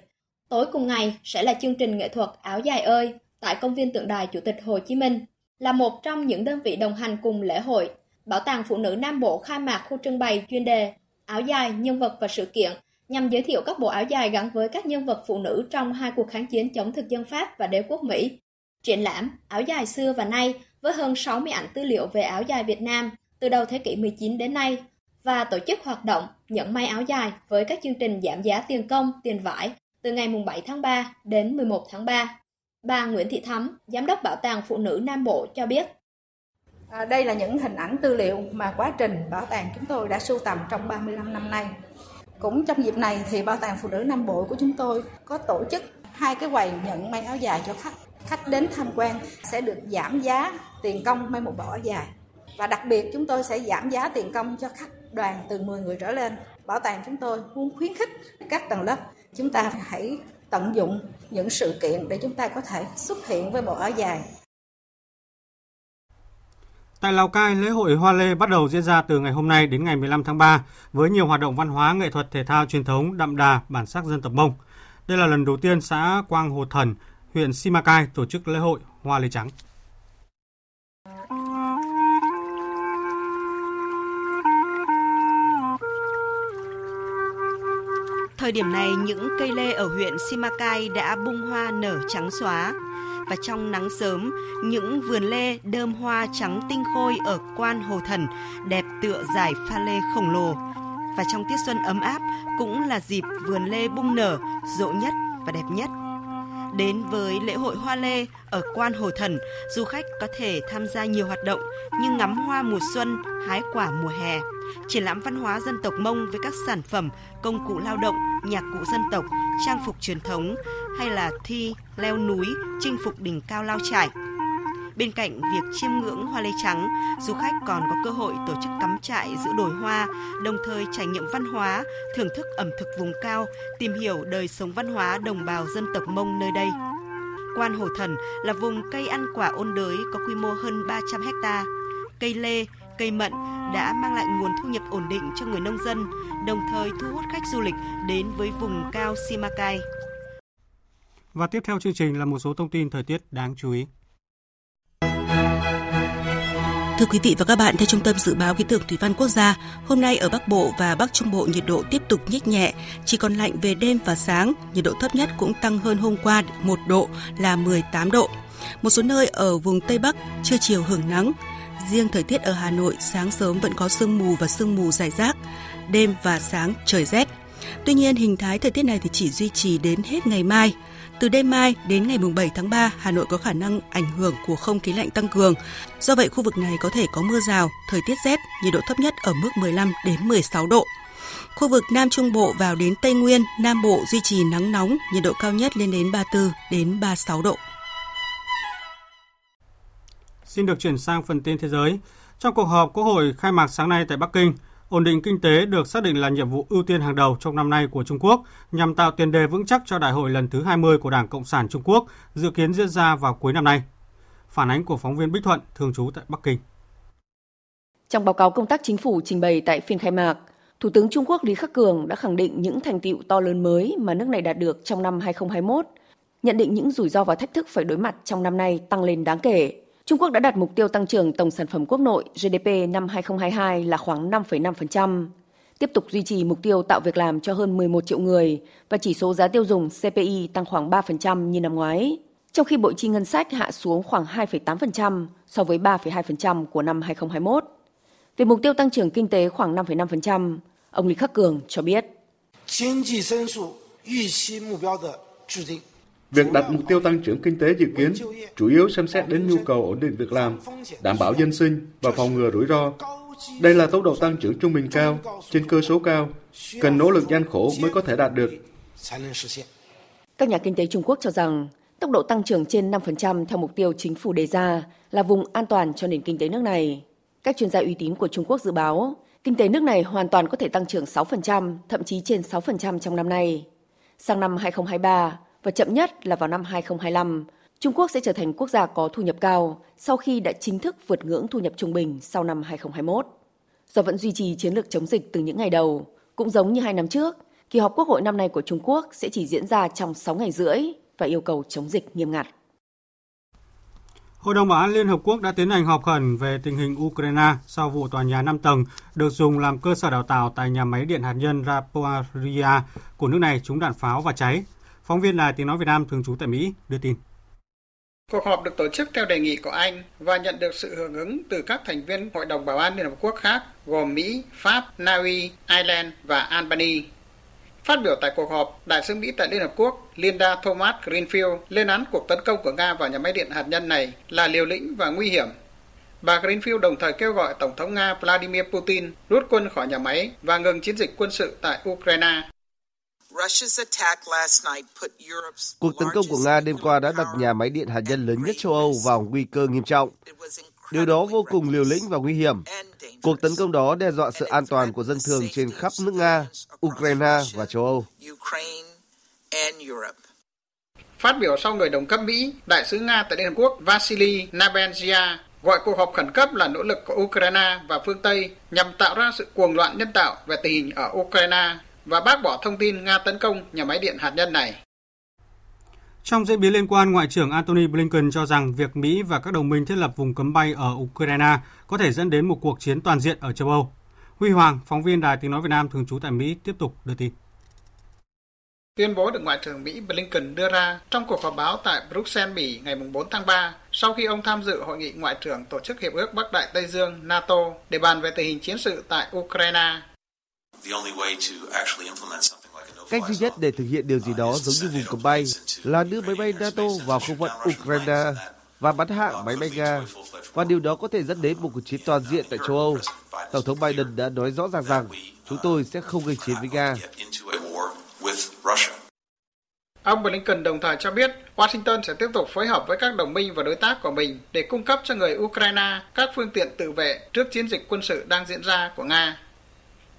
Tối cùng ngày sẽ là chương trình nghệ thuật Áo dài ơi tại công viên tượng đài Chủ tịch Hồ Chí Minh. Là một trong những đơn vị đồng hành cùng lễ hội, Bảo tàng Phụ nữ Nam Bộ khai mạc khu trưng bày chuyên đề Áo dài, nhân vật và sự kiện nhằm giới thiệu các bộ áo dài gắn với các nhân vật phụ nữ trong hai cuộc kháng chiến chống thực dân Pháp và đế quốc Mỹ. Triển lãm Áo dài xưa và nay với hơn 60 ảnh tư liệu về áo dài Việt Nam từ đầu thế kỷ 19 đến nay và tổ chức hoạt động nhận may áo dài với các chương trình giảm giá tiền công, tiền vải từ ngày 7 tháng 3 đến 11 tháng 3. Bà Nguyễn Thị Thắm, Giám đốc Bảo tàng Phụ nữ Nam Bộ cho biết. À, đây là những hình ảnh tư liệu mà quá trình bảo tàng chúng tôi đã sưu tầm trong 35 năm nay. Cũng trong dịp này thì Bảo tàng Phụ nữ Nam Bộ của chúng tôi có tổ chức hai cái quầy nhận may áo dài cho khách. Khách đến tham quan sẽ được giảm giá tiền công may một bộ áo dài. Và đặc biệt chúng tôi sẽ giảm giá tiền công cho khách đoàn từ 10 người trở lên. Bảo tàng chúng tôi muốn khuyến khích các tầng lớp chúng ta hãy tận dụng những sự kiện để chúng ta có thể xuất hiện với bộ áo dài. Tại Lào Cai, lễ hội Hoa Lê bắt đầu diễn ra từ ngày hôm nay đến ngày 15 tháng 3 với nhiều hoạt động văn hóa, nghệ thuật, thể thao truyền thống đậm đà bản sắc dân tộc Mông. Đây là lần đầu tiên xã Quang Hồ Thần, huyện Simacai tổ chức lễ hội Hoa Lê Trắng. Thời điểm này, những cây lê ở huyện Simacai đã bung hoa nở trắng xóa. Và trong nắng sớm, những vườn lê đơm hoa trắng tinh khôi ở quan Hồ Thần đẹp tựa giải pha lê khổng lồ. Và trong tiết xuân ấm áp cũng là dịp vườn lê bung nở rộ nhất và đẹp nhất. Đến với lễ hội hoa lê ở Quan Hồ Thần, du khách có thể tham gia nhiều hoạt động như ngắm hoa mùa xuân, hái quả mùa hè, triển lãm văn hóa dân tộc Mông với các sản phẩm, công cụ lao động, nhạc cụ dân tộc, trang phục truyền thống hay là thi, leo núi, chinh phục đỉnh cao lao trải. Bên cạnh việc chiêm ngưỡng hoa lê trắng, du khách còn có cơ hội tổ chức cắm trại giữa đồi hoa, đồng thời trải nghiệm văn hóa, thưởng thức ẩm thực vùng cao, tìm hiểu đời sống văn hóa đồng bào dân tộc Mông nơi đây. Quan Hồ Thần là vùng cây ăn quả ôn đới có quy mô hơn 300 hecta. Cây lê, cây mận đã mang lại nguồn thu nhập ổn định cho người nông dân, đồng thời thu hút khách du lịch đến với vùng cao Simacai. Và tiếp theo chương trình là một số thông tin thời tiết đáng chú ý. Thưa quý vị và các bạn, theo Trung tâm Dự báo Khí tượng Thủy văn Quốc gia, hôm nay ở Bắc Bộ và Bắc Trung Bộ nhiệt độ tiếp tục nhích nhẹ, chỉ còn lạnh về đêm và sáng, nhiệt độ thấp nhất cũng tăng hơn hôm qua 1 độ là 18 độ. Một số nơi ở vùng Tây Bắc trưa chiều hưởng nắng. Riêng thời tiết ở Hà Nội sáng sớm vẫn có sương mù và sương mù dài rác, đêm và sáng trời rét. Tuy nhiên, hình thái thời tiết này thì chỉ duy trì đến hết ngày mai. Từ đêm mai đến ngày 7 tháng 3, Hà Nội có khả năng ảnh hưởng của không khí lạnh tăng cường. Do vậy, khu vực này có thể có mưa rào, thời tiết rét, nhiệt độ thấp nhất ở mức 15 đến 16 độ. Khu vực Nam Trung Bộ vào đến Tây Nguyên, Nam Bộ duy trì nắng nóng, nhiệt độ cao nhất lên đến 34 đến 36 độ. Xin được chuyển sang phần tin thế giới. Trong cuộc họp Quốc hội khai mạc sáng nay tại Bắc Kinh, ổn định kinh tế được xác định là nhiệm vụ ưu tiên hàng đầu trong năm nay của Trung Quốc nhằm tạo tiền đề vững chắc cho đại hội lần thứ 20 của Đảng Cộng sản Trung Quốc dự kiến diễn ra vào cuối năm nay. Phản ánh của phóng viên Bích Thuận thường trú tại Bắc Kinh. Trong báo cáo công tác chính phủ trình bày tại phiên khai mạc, Thủ tướng Trung Quốc Lý Khắc Cường đã khẳng định những thành tiệu to lớn mới mà nước này đạt được trong năm 2021, nhận định những rủi ro và thách thức phải đối mặt trong năm nay tăng lên đáng kể, Trung Quốc đã đặt mục tiêu tăng trưởng tổng sản phẩm quốc nội GDP năm 2022 là khoảng 5,5%, tiếp tục duy trì mục tiêu tạo việc làm cho hơn 11 triệu người và chỉ số giá tiêu dùng CPI tăng khoảng 3% như năm ngoái, trong khi bộ chi ngân sách hạ xuống khoảng 2,8% so với 3,2% của năm 2021. Về mục tiêu tăng trưởng kinh tế khoảng 5,5%, ông Lý Khắc Cường cho biết. Việc đặt mục tiêu tăng trưởng kinh tế dự kiến chủ yếu xem xét đến nhu cầu ổn định việc làm, đảm bảo dân sinh và phòng ngừa rủi ro. Đây là tốc độ tăng trưởng trung bình cao, trên cơ số cao, cần nỗ lực gian khổ mới có thể đạt được. Các nhà kinh tế Trung Quốc cho rằng tốc độ tăng trưởng trên 5% theo mục tiêu chính phủ đề ra là vùng an toàn cho nền kinh tế nước này. Các chuyên gia uy tín của Trung Quốc dự báo, kinh tế nước này hoàn toàn có thể tăng trưởng 6%, thậm chí trên 6% trong năm nay. Sang năm 2023 và chậm nhất là vào năm 2025, Trung Quốc sẽ trở thành quốc gia có thu nhập cao sau khi đã chính thức vượt ngưỡng thu nhập trung bình sau năm 2021. Do vẫn duy trì chiến lược chống dịch từ những ngày đầu, cũng giống như hai năm trước, kỳ họp Quốc hội năm nay của Trung Quốc sẽ chỉ diễn ra trong 6 ngày rưỡi và yêu cầu chống dịch nghiêm ngặt. Hội đồng Bảo an Liên Hợp Quốc đã tiến hành họp khẩn về tình hình Ukraine sau vụ tòa nhà 5 tầng được dùng làm cơ sở đào tạo tại nhà máy điện hạt nhân Zaporizhia của nước này trúng đạn pháo và cháy. Phóng viên Đài Tiếng Nói Việt Nam thường trú tại Mỹ đưa tin. Cuộc họp được tổ chức theo đề nghị của Anh và nhận được sự hưởng ứng từ các thành viên Hội đồng Bảo an Liên Hợp Quốc khác gồm Mỹ, Pháp, Na Uy, Ireland và Albany. Phát biểu tại cuộc họp, Đại sứ Mỹ tại Liên Hợp Quốc Linda Thomas Greenfield lên án cuộc tấn công của Nga vào nhà máy điện hạt nhân này là liều lĩnh và nguy hiểm. Bà Greenfield đồng thời kêu gọi Tổng thống Nga Vladimir Putin rút quân khỏi nhà máy và ngừng chiến dịch quân sự tại Ukraine. Cuộc tấn công của Nga đêm qua đã đặt nhà máy điện hạt nhân lớn nhất châu Âu vào nguy cơ nghiêm trọng. Điều đó vô cùng liều lĩnh và nguy hiểm. Cuộc tấn công đó đe dọa sự an toàn của dân thường trên khắp nước Nga, Ukraine và châu Âu. Phát biểu sau người đồng cấp Mỹ, Đại sứ Nga tại Liên Hợp Quốc Vasily Nabenzia gọi cuộc họp khẩn cấp là nỗ lực của Ukraine và phương Tây nhằm tạo ra sự cuồng loạn nhân tạo về tình hình ở Ukraine và bác bỏ thông tin Nga tấn công nhà máy điện hạt nhân này. Trong diễn biến liên quan, Ngoại trưởng Antony Blinken cho rằng việc Mỹ và các đồng minh thiết lập vùng cấm bay ở Ukraine có thể dẫn đến một cuộc chiến toàn diện ở châu Âu. Huy Hoàng, phóng viên Đài Tiếng Nói Việt Nam thường trú tại Mỹ, tiếp tục đưa tin. Tuyên bố được Ngoại trưởng Mỹ Blinken đưa ra trong cuộc họp báo tại Bruxelles, Bỉ ngày 4 tháng 3 sau khi ông tham dự hội nghị Ngoại trưởng Tổ chức Hiệp ước Bắc Đại Tây Dương NATO để bàn về tình hình chiến sự tại Ukraine. Cách duy nhất để thực hiện điều gì đó giống như vùng cấm bay là đưa máy bay NATO vào không phận Ukraine và bắn hạ máy bay Nga. Và điều đó có thể dẫn đến một cuộc chiến toàn diện tại châu Âu. Tổng thống Biden đã nói rõ ràng rằng chúng tôi sẽ không gây chiến với Nga. Ông Blinken đồng thời cho biết Washington sẽ tiếp tục phối hợp với các đồng minh và đối tác của mình để cung cấp cho người Ukraine các phương tiện tự vệ trước chiến dịch quân sự đang diễn ra của Nga.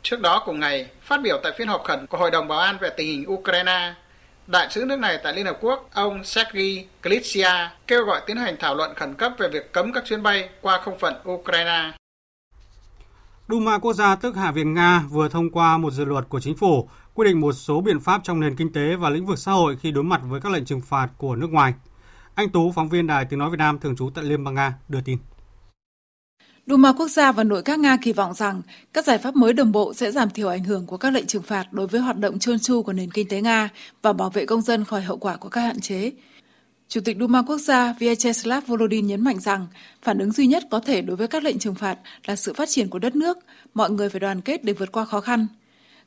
Trước đó cùng ngày, phát biểu tại phiên họp khẩn của Hội đồng Bảo an về tình hình Ukraine, Đại sứ nước này tại Liên Hợp Quốc, ông Sergei Klitsia kêu gọi tiến hành thảo luận khẩn cấp về việc cấm các chuyến bay qua không phận Ukraine. Duma Quốc gia tức Hạ viện Nga vừa thông qua một dự luật của chính phủ quy định một số biện pháp trong nền kinh tế và lĩnh vực xã hội khi đối mặt với các lệnh trừng phạt của nước ngoài. Anh Tú, phóng viên Đài Tiếng Nói Việt Nam thường trú tại Liên bang Nga, đưa tin. Duma quốc gia và nội các Nga kỳ vọng rằng các giải pháp mới đồng bộ sẽ giảm thiểu ảnh hưởng của các lệnh trừng phạt đối với hoạt động trơn tru của nền kinh tế Nga và bảo vệ công dân khỏi hậu quả của các hạn chế. Chủ tịch Duma quốc gia Vyacheslav Volodin nhấn mạnh rằng phản ứng duy nhất có thể đối với các lệnh trừng phạt là sự phát triển của đất nước, mọi người phải đoàn kết để vượt qua khó khăn.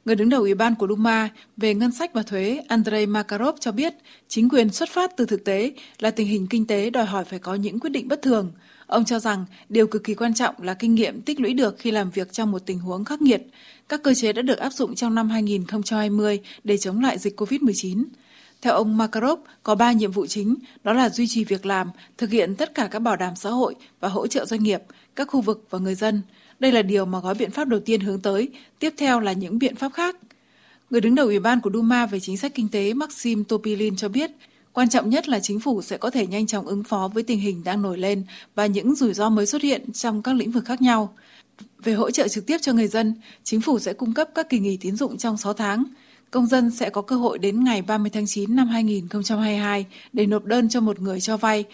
Người đứng đầu Ủy ban của Duma về ngân sách và thuế Andrei Makarov cho biết chính quyền xuất phát từ thực tế là tình hình kinh tế đòi hỏi phải có những quyết định bất thường – Ông cho rằng điều cực kỳ quan trọng là kinh nghiệm tích lũy được khi làm việc trong một tình huống khắc nghiệt. Các cơ chế đã được áp dụng trong năm 2020 để chống lại dịch COVID-19. Theo ông Makarov, có 3 nhiệm vụ chính, đó là duy trì việc làm, thực hiện tất cả các bảo đảm xã hội và hỗ trợ doanh nghiệp, các khu vực và người dân. Đây là điều mà gói biện pháp đầu tiên hướng tới, tiếp theo là những biện pháp khác. Người đứng đầu Ủy ban của Duma về chính sách kinh tế Maxim Topilin cho biết, Quan trọng nhất là chính phủ sẽ có thể nhanh chóng ứng phó với tình hình đang nổi lên và những rủi ro mới xuất hiện trong các lĩnh vực khác nhau. Về hỗ trợ trực tiếp cho người dân, chính phủ sẽ cung cấp các kỳ nghỉ tín dụng trong 6 tháng. Công dân sẽ có cơ hội đến ngày 30 tháng 9 năm 2022 để nộp đơn cho một người cho vay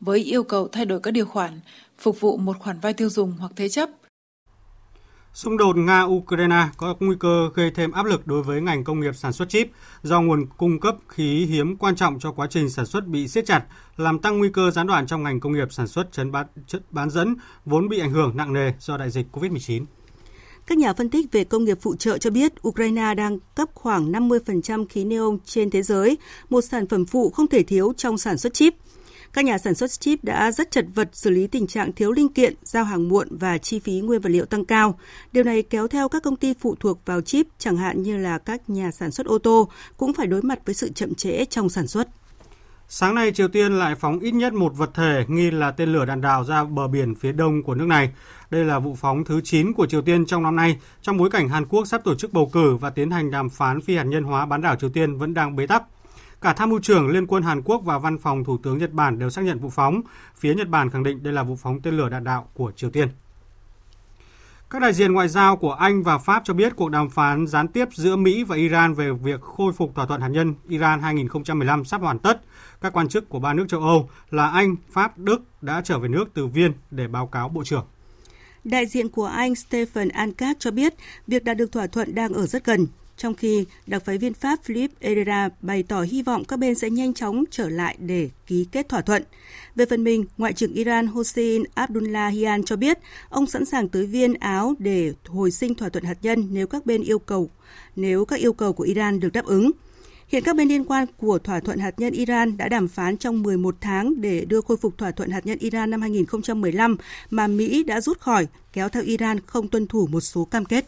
với yêu cầu thay đổi các điều khoản, phục vụ một khoản vay tiêu dùng hoặc thế chấp. Xung đột Nga-Ukraine có nguy cơ gây thêm áp lực đối với ngành công nghiệp sản xuất chip do nguồn cung cấp khí hiếm quan trọng cho quá trình sản xuất bị siết chặt, làm tăng nguy cơ gián đoạn trong ngành công nghiệp sản xuất chấn bán, chất bán dẫn vốn bị ảnh hưởng nặng nề do đại dịch COVID-19. Các nhà phân tích về công nghiệp phụ trợ cho biết Ukraine đang cấp khoảng 50% khí neon trên thế giới, một sản phẩm phụ không thể thiếu trong sản xuất chip. Các nhà sản xuất chip đã rất chật vật xử lý tình trạng thiếu linh kiện, giao hàng muộn và chi phí nguyên vật liệu tăng cao. Điều này kéo theo các công ty phụ thuộc vào chip, chẳng hạn như là các nhà sản xuất ô tô, cũng phải đối mặt với sự chậm trễ trong sản xuất. Sáng nay, Triều Tiên lại phóng ít nhất một vật thể nghi là tên lửa đạn đạo ra bờ biển phía đông của nước này. Đây là vụ phóng thứ 9 của Triều Tiên trong năm nay, trong bối cảnh Hàn Quốc sắp tổ chức bầu cử và tiến hành đàm phán phi hạt nhân hóa bán đảo Triều Tiên vẫn đang bế tắc. Cả tham mưu trưởng Liên quân Hàn Quốc và văn phòng Thủ tướng Nhật Bản đều xác nhận vụ phóng. Phía Nhật Bản khẳng định đây là vụ phóng tên lửa đạn đạo của Triều Tiên. Các đại diện ngoại giao của Anh và Pháp cho biết cuộc đàm phán gián tiếp giữa Mỹ và Iran về việc khôi phục thỏa thuận hạt nhân Iran 2015 sắp hoàn tất. Các quan chức của ba nước châu Âu là Anh, Pháp, Đức đã trở về nước từ Viên để báo cáo Bộ trưởng. Đại diện của Anh Stephen Ancat cho biết việc đạt được thỏa thuận đang ở rất gần, trong khi đặc phái viên Pháp Philippe Herrera bày tỏ hy vọng các bên sẽ nhanh chóng trở lại để ký kết thỏa thuận. Về phần mình, Ngoại trưởng Iran Hossein Abdullahian cho biết ông sẵn sàng tới Viên Áo để hồi sinh thỏa thuận hạt nhân nếu các bên yêu cầu nếu các yêu cầu của Iran được đáp ứng. Hiện các bên liên quan của thỏa thuận hạt nhân Iran đã đàm phán trong 11 tháng để đưa khôi phục thỏa thuận hạt nhân Iran năm 2015 mà Mỹ đã rút khỏi, kéo theo Iran không tuân thủ một số cam kết.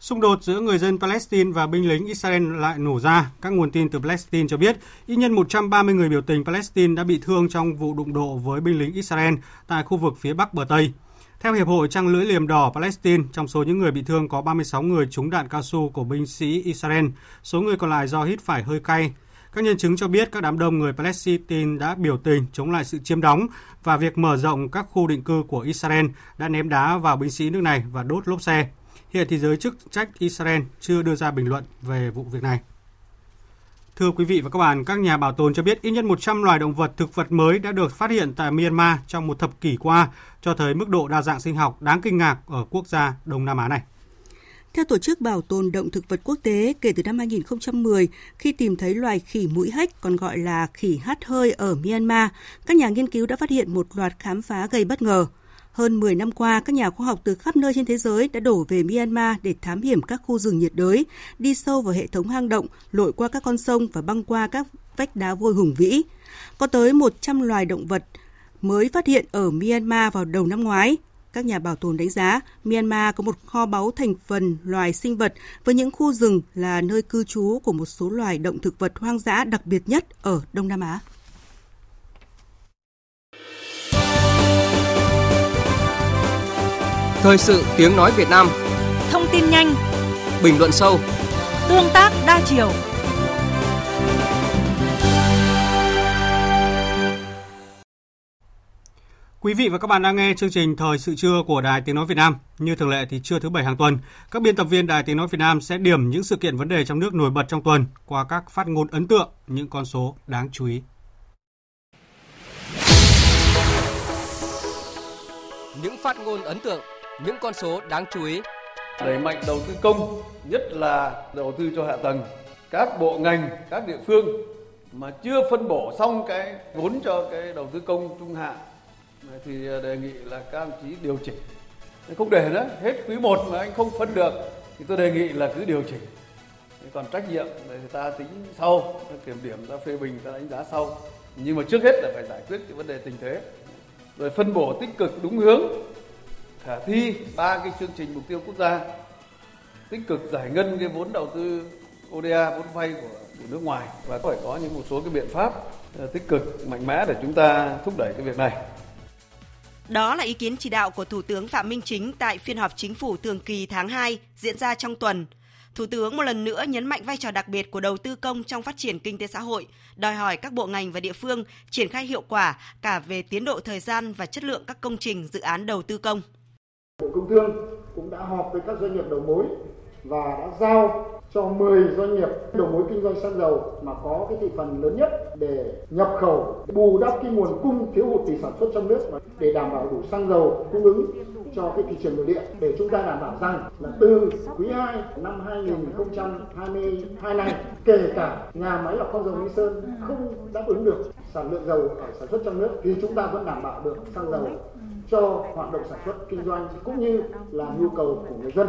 Xung đột giữa người dân Palestine và binh lính Israel lại nổ ra. Các nguồn tin từ Palestine cho biết ít nhất 130 người biểu tình Palestine đã bị thương trong vụ đụng độ với binh lính Israel tại khu vực phía bắc bờ Tây. Theo Hiệp hội Trăng lưỡi liềm đỏ Palestine, trong số những người bị thương có 36 người trúng đạn cao su của binh sĩ Israel, số người còn lại do hít phải hơi cay. Các nhân chứng cho biết các đám đông người Palestine đã biểu tình chống lại sự chiếm đóng và việc mở rộng các khu định cư của Israel đã ném đá vào binh sĩ nước này và đốt lốp xe. Hiện thì giới chức trách Israel chưa đưa ra bình luận về vụ việc này. Thưa quý vị và các bạn, các nhà bảo tồn cho biết ít nhất 100 loài động vật thực vật mới đã được phát hiện tại Myanmar trong một thập kỷ qua, cho thấy mức độ đa dạng sinh học đáng kinh ngạc ở quốc gia Đông Nam Á này. Theo Tổ chức Bảo tồn Động thực vật quốc tế, kể từ năm 2010, khi tìm thấy loài khỉ mũi hách còn gọi là khỉ hát hơi ở Myanmar, các nhà nghiên cứu đã phát hiện một loạt khám phá gây bất ngờ. Hơn 10 năm qua, các nhà khoa học từ khắp nơi trên thế giới đã đổ về Myanmar để thám hiểm các khu rừng nhiệt đới, đi sâu vào hệ thống hang động, lội qua các con sông và băng qua các vách đá vôi hùng vĩ. Có tới 100 loài động vật mới phát hiện ở Myanmar vào đầu năm ngoái. Các nhà bảo tồn đánh giá Myanmar có một kho báu thành phần loài sinh vật với những khu rừng là nơi cư trú của một số loài động thực vật hoang dã đặc biệt nhất ở Đông Nam Á. Thời sự tiếng nói Việt Nam. Thông tin nhanh. Bình luận sâu. Tương tác đa chiều. Quý vị và các bạn đang nghe chương trình Thời sự trưa của Đài Tiếng Nói Việt Nam. Như thường lệ thì trưa thứ Bảy hàng tuần, các biên tập viên Đài Tiếng Nói Việt Nam sẽ điểm những sự kiện vấn đề trong nước nổi bật trong tuần qua các phát ngôn ấn tượng, những con số đáng chú ý. Những phát ngôn ấn tượng, những con số đáng chú ý. Đẩy mạnh đầu tư công, nhất là đầu tư cho hạ tầng. Các bộ ngành, các địa phương mà chưa phân bổ xong cái vốn cho cái đầu tư công trung hạn thì đề nghị là các đồng chí điều chỉnh không để nữa hết quý 1 mà anh không phân được thì tôi đề nghị là cứ điều chỉnh còn trách nhiệm thì ta tính sau ta kiểm điểm ta phê bình ta đánh giá sau nhưng mà trước hết là phải giải quyết cái vấn đề tình thế rồi phân bổ tích cực đúng hướng khả thi ba cái chương trình mục tiêu quốc gia tích cực giải ngân cái vốn đầu tư ODA vốn vay của, của nước ngoài và phải có những một số cái biện pháp ờ, tích cực mạnh mẽ để chúng ta thúc đẩy cái việc này đó là ý kiến chỉ đạo của Thủ tướng Phạm Minh Chính tại phiên họp chính phủ thường kỳ tháng 2 diễn ra trong tuần. Thủ tướng một lần nữa nhấn mạnh vai trò đặc biệt của đầu tư công trong phát triển kinh tế xã hội, đòi hỏi các bộ ngành và địa phương triển khai hiệu quả cả về tiến độ thời gian và chất lượng các công trình dự án đầu tư công. Bộ Công Thương cũng đã họp với các doanh nghiệp đầu mối và đã giao cho 10 doanh nghiệp đầu mối kinh doanh xăng dầu mà có cái thị phần lớn nhất để nhập khẩu, bù đắp cái nguồn cung thiếu hụt từ sản xuất trong nước và để đảm bảo đủ xăng dầu cung ứng cho cái thị trường nội địa. Để chúng ta đảm bảo rằng là từ quý 2 năm 2022 này, kể cả nhà máy lọc xăng dầu Nghi Sơn không đáp ứng được sản lượng dầu ở sản xuất trong nước thì chúng ta vẫn đảm bảo được xăng dầu cho hoạt động sản xuất kinh doanh cũng như là nhu cầu của người dân.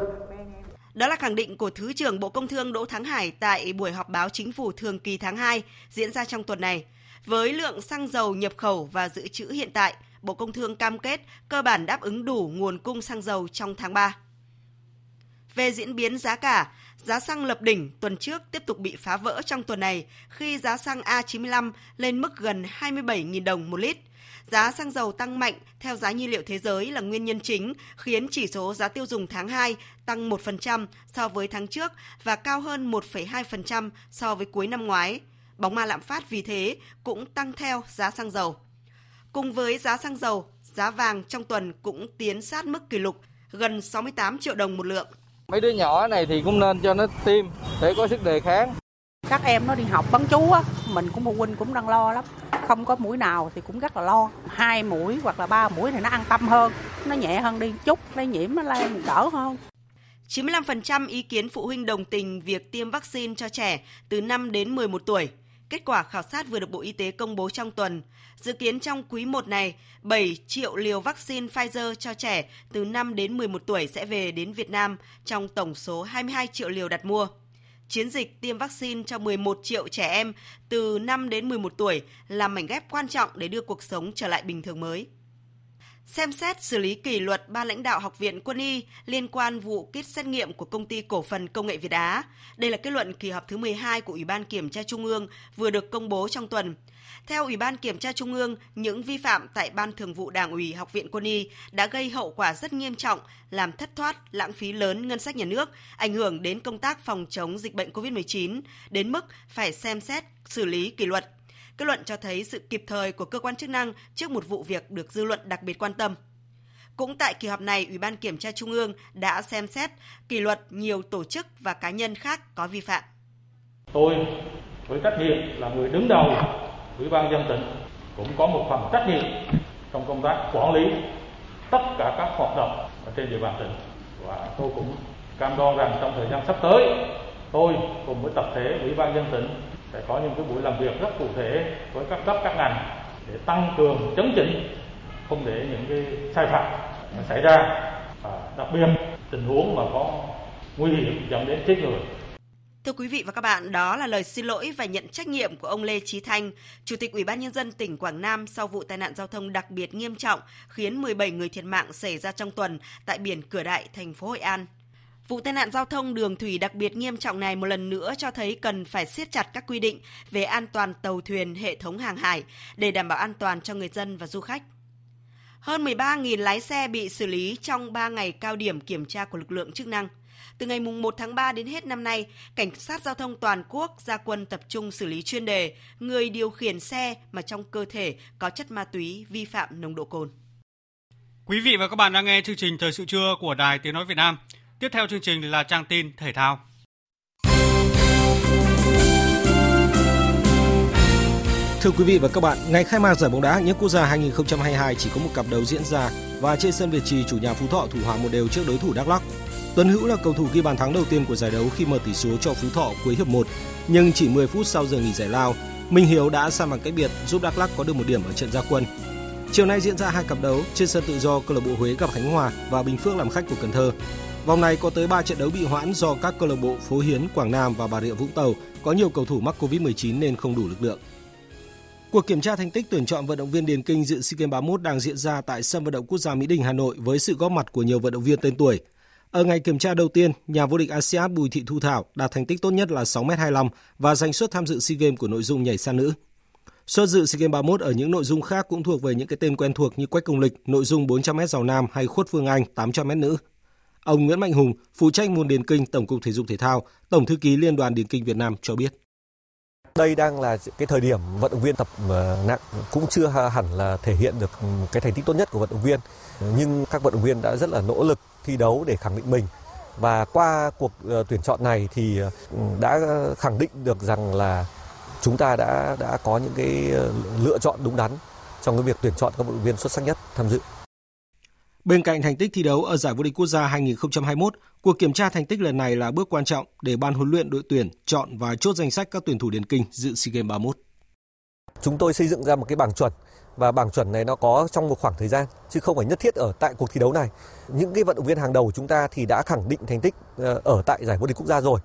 Đó là khẳng định của Thứ trưởng Bộ Công Thương Đỗ Thắng Hải tại buổi họp báo chính phủ thường kỳ tháng 2 diễn ra trong tuần này. Với lượng xăng dầu nhập khẩu và dự trữ hiện tại, Bộ Công Thương cam kết cơ bản đáp ứng đủ nguồn cung xăng dầu trong tháng 3. Về diễn biến giá cả, giá xăng lập đỉnh tuần trước tiếp tục bị phá vỡ trong tuần này khi giá xăng A95 lên mức gần 27.000 đồng một lít. Giá xăng dầu tăng mạnh theo giá nhiên liệu thế giới là nguyên nhân chính khiến chỉ số giá tiêu dùng tháng 2 tăng 1% so với tháng trước và cao hơn 1,2% so với cuối năm ngoái. Bóng ma lạm phát vì thế cũng tăng theo giá xăng dầu. Cùng với giá xăng dầu, giá vàng trong tuần cũng tiến sát mức kỷ lục gần 68 triệu đồng một lượng. Mấy đứa nhỏ này thì cũng nên cho nó tiêm để có sức đề kháng. Các em nó đi học bán chú á, mình cũng phụ huynh cũng đang lo lắm. Không có mũi nào thì cũng rất là lo. Hai mũi hoặc là ba mũi thì nó an tâm hơn, nó nhẹ hơn đi chút, lây nhiễm nó lan đỡ hơn. 95% ý kiến phụ huynh đồng tình việc tiêm vaccine cho trẻ từ 5 đến 11 tuổi. Kết quả khảo sát vừa được Bộ Y tế công bố trong tuần. Dự kiến trong quý 1 này, 7 triệu liều vaccine Pfizer cho trẻ từ 5 đến 11 tuổi sẽ về đến Việt Nam trong tổng số 22 triệu liều đặt mua. Chiến dịch tiêm vaccine cho 11 triệu trẻ em từ 5 đến 11 tuổi là mảnh ghép quan trọng để đưa cuộc sống trở lại bình thường mới xem xét xử lý kỷ luật ba lãnh đạo Học viện Quân y liên quan vụ kit xét nghiệm của công ty cổ phần công nghệ Việt Á. Đây là kết luận kỳ họp thứ 12 của Ủy ban Kiểm tra Trung ương vừa được công bố trong tuần. Theo Ủy ban Kiểm tra Trung ương, những vi phạm tại Ban Thường vụ Đảng ủy Học viện Quân y đã gây hậu quả rất nghiêm trọng, làm thất thoát, lãng phí lớn ngân sách nhà nước, ảnh hưởng đến công tác phòng chống dịch bệnh COVID-19, đến mức phải xem xét xử lý kỷ luật Kết luận cho thấy sự kịp thời của cơ quan chức năng trước một vụ việc được dư luận đặc biệt quan tâm. Cũng tại kỳ họp này, Ủy ban Kiểm tra Trung ương đã xem xét kỷ luật nhiều tổ chức và cá nhân khác có vi phạm. Tôi với trách nhiệm là người đứng đầu Ủy ban dân tỉnh cũng có một phần trách nhiệm trong công tác quản lý tất cả các hoạt động ở trên địa bàn tỉnh và tôi cũng cam đoan rằng trong thời gian sắp tới tôi cùng với tập thể Ủy ban dân tỉnh sẽ có những cái buổi làm việc rất cụ thể với các cấp các ngành để tăng cường chấn chỉnh không để những cái sai phạm xảy ra và đặc biệt tình huống mà có nguy hiểm dẫn đến chết người Thưa quý vị và các bạn, đó là lời xin lỗi và nhận trách nhiệm của ông Lê Chí Thanh, Chủ tịch Ủy ban nhân dân tỉnh Quảng Nam sau vụ tai nạn giao thông đặc biệt nghiêm trọng khiến 17 người thiệt mạng xảy ra trong tuần tại biển Cửa Đại, thành phố Hội An. Vụ tai nạn giao thông đường thủy đặc biệt nghiêm trọng này một lần nữa cho thấy cần phải siết chặt các quy định về an toàn tàu thuyền hệ thống hàng hải để đảm bảo an toàn cho người dân và du khách. Hơn 13.000 lái xe bị xử lý trong 3 ngày cao điểm kiểm tra của lực lượng chức năng. Từ ngày 1 tháng 3 đến hết năm nay, Cảnh sát Giao thông toàn quốc ra quân tập trung xử lý chuyên đề người điều khiển xe mà trong cơ thể có chất ma túy vi phạm nồng độ cồn. Quý vị và các bạn đang nghe chương trình Thời sự trưa của Đài Tiếng Nói Việt Nam. Tiếp theo chương trình là trang tin thể thao. Thưa quý vị và các bạn, ngày khai mạc giải bóng đá những quốc gia 2022 chỉ có một cặp đấu diễn ra và trên sân Việt Trì chủ nhà Phú Thọ thủ hòa một đều trước đối thủ Đắk Lắk. Tuấn Hữu là cầu thủ ghi bàn thắng đầu tiên của giải đấu khi mở tỷ số cho Phú Thọ cuối hiệp 1, nhưng chỉ 10 phút sau giờ nghỉ giải lao, Minh Hiếu đã san bằng cách biệt giúp Đắk Lắk có được một điểm ở trận gia quân. Chiều nay diễn ra hai cặp đấu trên sân tự do câu lạc bộ Huế gặp Khánh Hòa và Bình Phước làm khách của Cần Thơ. Vòng này có tới 3 trận đấu bị hoãn do các câu lạc bộ Phố Hiến, Quảng Nam và Bà Rịa Vũng Tàu có nhiều cầu thủ mắc Covid-19 nên không đủ lực lượng. Cuộc kiểm tra thành tích tuyển chọn vận động viên điền kinh dự SEA Games 31 đang diễn ra tại sân vận động quốc gia Mỹ Đình Hà Nội với sự góp mặt của nhiều vận động viên tên tuổi. Ở ngày kiểm tra đầu tiên, nhà vô địch ASEAN Bùi Thị Thu Thảo đạt thành tích tốt nhất là 6m25 và giành suất tham dự SEA Games của nội dung nhảy xa nữ. Suất dự SEA Games 31 ở những nội dung khác cũng thuộc về những cái tên quen thuộc như Quách Công Lịch, nội dung 400m giàu nam hay Khuất Phương Anh 800m nữ. Ông Nguyễn Mạnh Hùng, phụ trách môn điền kinh Tổng cục Thể dục Thể thao, Tổng thư ký Liên đoàn Điền kinh Việt Nam cho biết. Đây đang là cái thời điểm vận động viên tập ờ, nặng cũng chưa hẳn là thể hiện được cái thành tích tốt nhất của vận động viên. Nhưng các vận động viên đã rất là nỗ lực thi đấu để khẳng định mình Và qua cuộc ờ, tuyển chọn này thì ờ, đã khẳng định được rằng là chúng ta đã đã có những cái lựa chọn đúng đắn trong cái việc tuyển chọn các vận động viên xuất sắc nhất tham dự. Bên cạnh thành tích thi đấu ở giải vô địch quốc gia 2021, cuộc kiểm tra thành tích lần này là bước quan trọng để ban huấn luyện đội tuyển chọn và chốt danh sách các tuyển thủ điền kinh dự SEA Games 31. Chúng tôi xây dựng ra một cái bảng chuẩn và bảng chuẩn này nó có trong một khoảng thời gian chứ không phải nhất thiết ở tại cuộc thi đấu này. Những cái vận động viên hàng đầu chúng ta thì đã khẳng định thành tích ờ, ở tại giải vô địch quốc gia rồi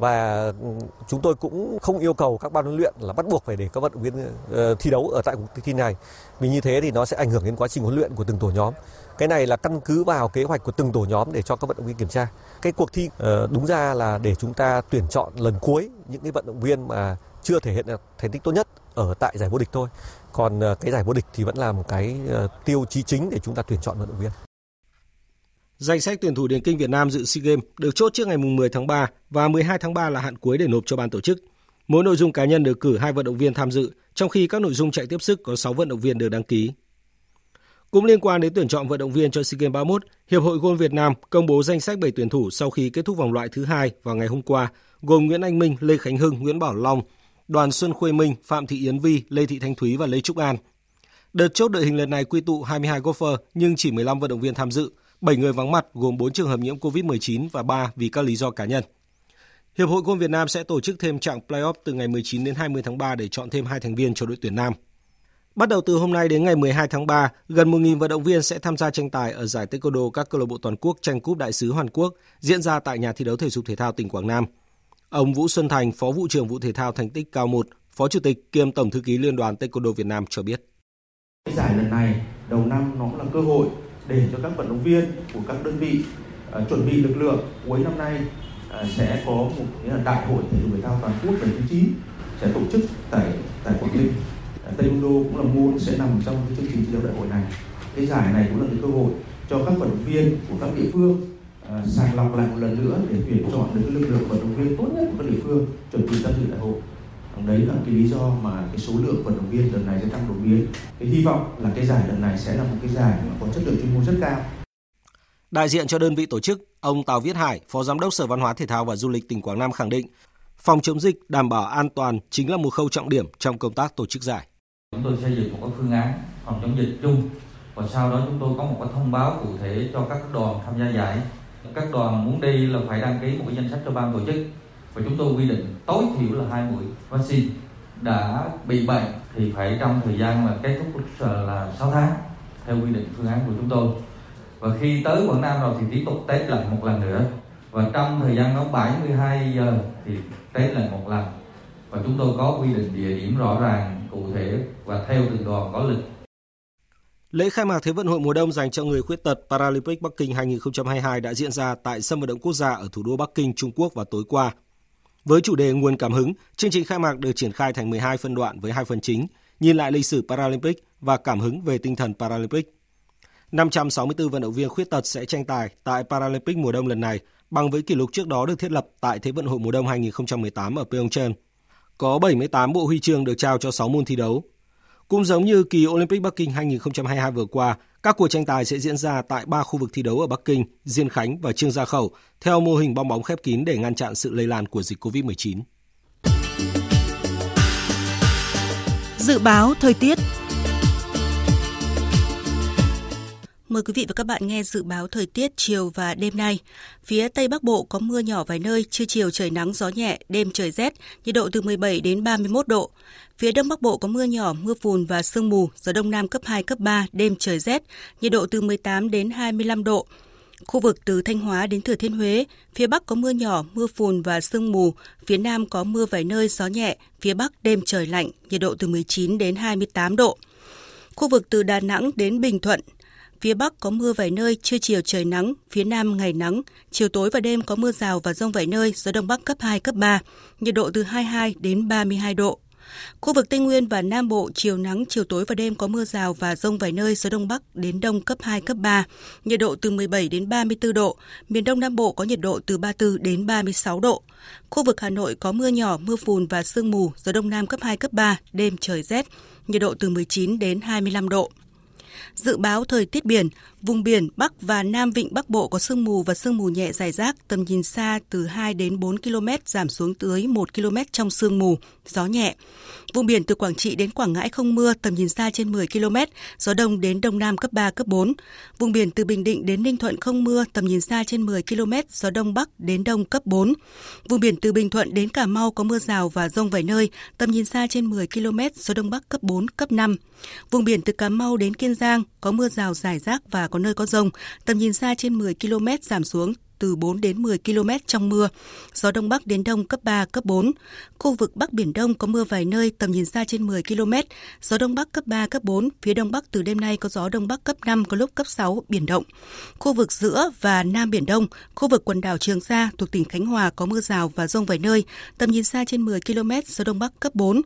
và ừ, chúng tôi cũng không yêu cầu các ban huấn luyện là bắt buộc phải để các vận động viên ờ, thi đấu ở tại cuộc thi này vì như thế thì nó sẽ ảnh hưởng đến quá trình huấn luyện của từng tổ nhóm cái này là căn cứ vào kế hoạch của từng tổ nhóm để cho các vận động viên kiểm tra cái cuộc thi ờ, đúng ra là để chúng ta tuyển chọn lần cuối những cái vận động viên mà chưa thể hiện được thành tích tốt nhất ở tại giải vô địch thôi còn ờ, cái giải vô địch thì vẫn là một cái ờ, tiêu chí chính để chúng ta tuyển chọn vận động viên Danh sách tuyển thủ điền kinh Việt Nam dự SEA Games được chốt trước ngày 10 tháng 3 và 12 tháng 3 là hạn cuối để nộp cho ban tổ chức. Mỗi nội dung cá nhân được cử hai vận động viên tham dự, trong khi các nội dung chạy tiếp sức có 6 vận động viên được đăng ký. Cũng liên quan đến tuyển chọn vận động viên cho SEA Games 31, Hiệp hội Golf Việt Nam công bố danh sách 7 tuyển thủ sau khi kết thúc vòng loại thứ hai vào ngày hôm qua, gồm Nguyễn Anh Minh, Lê Khánh Hưng, Nguyễn Bảo Long, Đoàn Xuân Khuê Minh, Phạm Thị Yến Vi, Lê Thị Thanh Thúy và Lê Trúc An. Đợt chốt đội hình lần này quy tụ 22 golfer nhưng chỉ 15 vận động viên tham dự, 7 người vắng mặt gồm 4 trường hợp nhiễm COVID-19 và 3 vì các lý do cá nhân. Hiệp hội Golf Việt Nam sẽ tổ chức thêm trạng playoff từ ngày 19 đến 20 tháng 3 để chọn thêm hai thành viên cho đội tuyển nam. Bắt đầu từ hôm nay đến ngày 12 tháng 3, gần 1.000 vận động viên sẽ tham gia tranh tài ở giải Taekwondo các câu lạc bộ toàn quốc tranh cúp đại sứ Hàn Quốc diễn ra tại nhà thi đấu thể dục thể thao tỉnh Quảng Nam. Ông Vũ Xuân Thành, Phó vụ trưởng vụ thể thao thành tích cao 1, Phó Chủ tịch kiêm Tổng thư ký Liên đoàn Taekwondo Việt Nam cho biết. Giải lần này đầu năm nó cũng là cơ hội để cho các vận động viên của các đơn vị uh, chuẩn bị lực lượng cuối năm nay uh, sẽ có một là đại hội thể dục thể thao toàn quốc lần thứ 9 sẽ tổ chức tại tại Quảng Ninh. Taekwondo cũng là môn sẽ nằm trong cái chương trình thi đấu đại hội này. Cái giải này cũng là cái cơ hội cho các vận động viên của các địa phương uh, sàng lọc lại một lần nữa để tuyển chọn được cái lực lượng vận động viên tốt nhất của các địa phương chuẩn bị tham dự đại hội đấy là cái lý do mà cái số lượng vận động viên lần này sẽ tăng đột biến cái hy vọng là cái giải lần này sẽ là một cái giải mà có chất lượng chuyên môn rất cao Đại diện cho đơn vị tổ chức, ông Tào Viết Hải, Phó Giám đốc Sở Văn hóa Thể thao và Du lịch tỉnh Quảng Nam khẳng định, phòng chống dịch đảm bảo an toàn chính là một khâu trọng điểm trong công tác tổ chức giải. Chúng tôi xây dựng một cái phương án phòng chống dịch chung và sau đó chúng tôi có một cái thông báo cụ thể cho các đoàn tham gia giải. Các đoàn muốn đi là phải đăng ký một cái danh sách cho ban tổ chức và chúng tôi quy định tối thiểu là hai mũi vaccine. Đã bị bệnh thì phải trong thời gian là kết thúc ờ, là 6 tháng theo quy định phương án của chúng tôi. Và khi tới Quảng Nam rồi thì tiếp tục test lại một lần nữa. Và trong thời gian đó 72 giờ thì test lại một lần. Và chúng tôi có quy định địa điểm rõ ràng cụ thể và theo từng đoàn có lịch Lễ khai mạc Thế vận hội mùa đông dành cho người khuyết tật Paralympic Bắc Kinh 2022 đã diễn ra tại sân vận động quốc gia ở thủ đô Bắc Kinh, Trung Quốc vào tối qua. Với chủ đề nguồn cảm hứng, chương trình khai mạc được triển khai thành 12 phân đoạn với hai phần chính, nhìn lại lịch sử Paralympic và cảm hứng về tinh thần Paralympic. 564 vận động viên khuyết tật sẽ tranh tài tại Paralympic mùa đông lần này, bằng với kỷ lục trước đó được thiết lập tại Thế vận hội mùa đông 2018 ở Pyeongchang. Có 78 bộ huy chương được trao cho 6 môn thi đấu. Cũng giống như kỳ Olympic Bắc Kinh 2022 vừa qua, các cuộc tranh tài sẽ diễn ra tại ba khu vực thi đấu ở Bắc Kinh, Diên Khánh và Trương Gia Khẩu theo mô hình bong bóng khép kín để ngăn chặn sự lây lan của dịch COVID-19. Dự báo thời tiết Mời quý vị và các bạn nghe dự báo thời tiết chiều và đêm nay. Phía Tây Bắc Bộ có mưa nhỏ vài nơi, trưa chiều trời nắng gió nhẹ, đêm trời rét, nhiệt độ từ 17 đến 31 độ. Phía Đông Bắc Bộ có mưa nhỏ, mưa phùn và sương mù, gió Đông Nam cấp 2, cấp 3, đêm trời rét, nhiệt độ từ 18 đến 25 độ. Khu vực từ Thanh Hóa đến Thừa Thiên Huế, phía Bắc có mưa nhỏ, mưa phùn và sương mù, phía Nam có mưa vài nơi, gió nhẹ, phía Bắc đêm trời lạnh, nhiệt độ từ 19 đến 28 độ. Khu vực từ Đà Nẵng đến Bình Thuận, Phía Bắc có mưa vài nơi, trưa chiều trời nắng, phía Nam ngày nắng, chiều tối và đêm có mưa rào và rông vài nơi, gió Đông Bắc cấp 2, cấp 3, nhiệt độ từ 22 đến 32 độ. Khu vực Tây Nguyên và Nam Bộ chiều nắng, chiều tối và đêm có mưa rào và rông vài nơi, gió Đông Bắc đến Đông cấp 2, cấp 3, nhiệt độ từ 17 đến 34 độ. Miền Đông Nam Bộ có nhiệt độ từ 34 đến 36 độ. Khu vực Hà Nội có mưa nhỏ, mưa phùn và sương mù, gió Đông Nam cấp 2, cấp 3, đêm trời rét, nhiệt độ từ 19 đến 25 độ. Dự báo thời tiết biển, Vùng biển Bắc và Nam Vịnh Bắc Bộ có sương mù và sương mù nhẹ dài rác, tầm nhìn xa từ 2 đến 4 km giảm xuống tới 1 km trong sương mù, gió nhẹ. Vùng biển từ Quảng Trị đến Quảng Ngãi không mưa, tầm nhìn xa trên 10 km, gió đông đến đông nam cấp 3, cấp 4. Vùng biển từ Bình Định đến Ninh Thuận không mưa, tầm nhìn xa trên 10 km, gió đông bắc đến đông cấp 4. Vùng biển từ Bình Thuận đến Cà Mau có mưa rào và rông vài nơi, tầm nhìn xa trên 10 km, gió đông bắc cấp 4, cấp 5. Vùng biển từ Cà Mau đến Kiên Giang có mưa rào rải rác và có nơi có rông, tầm nhìn xa trên 10 km giảm xuống từ 4 đến 10 km trong mưa, gió đông bắc đến đông cấp 3, cấp 4. Khu vực Bắc Biển Đông có mưa vài nơi, tầm nhìn xa trên 10 km, gió đông bắc cấp 3, cấp 4. Phía đông bắc từ đêm nay có gió đông bắc cấp 5, có lúc cấp 6, biển động. Khu vực giữa và Nam Biển Đông, khu vực quần đảo Trường Sa thuộc tỉnh Khánh Hòa có mưa rào và rông vài nơi, tầm nhìn xa trên 10 km, gió đông bắc cấp 4.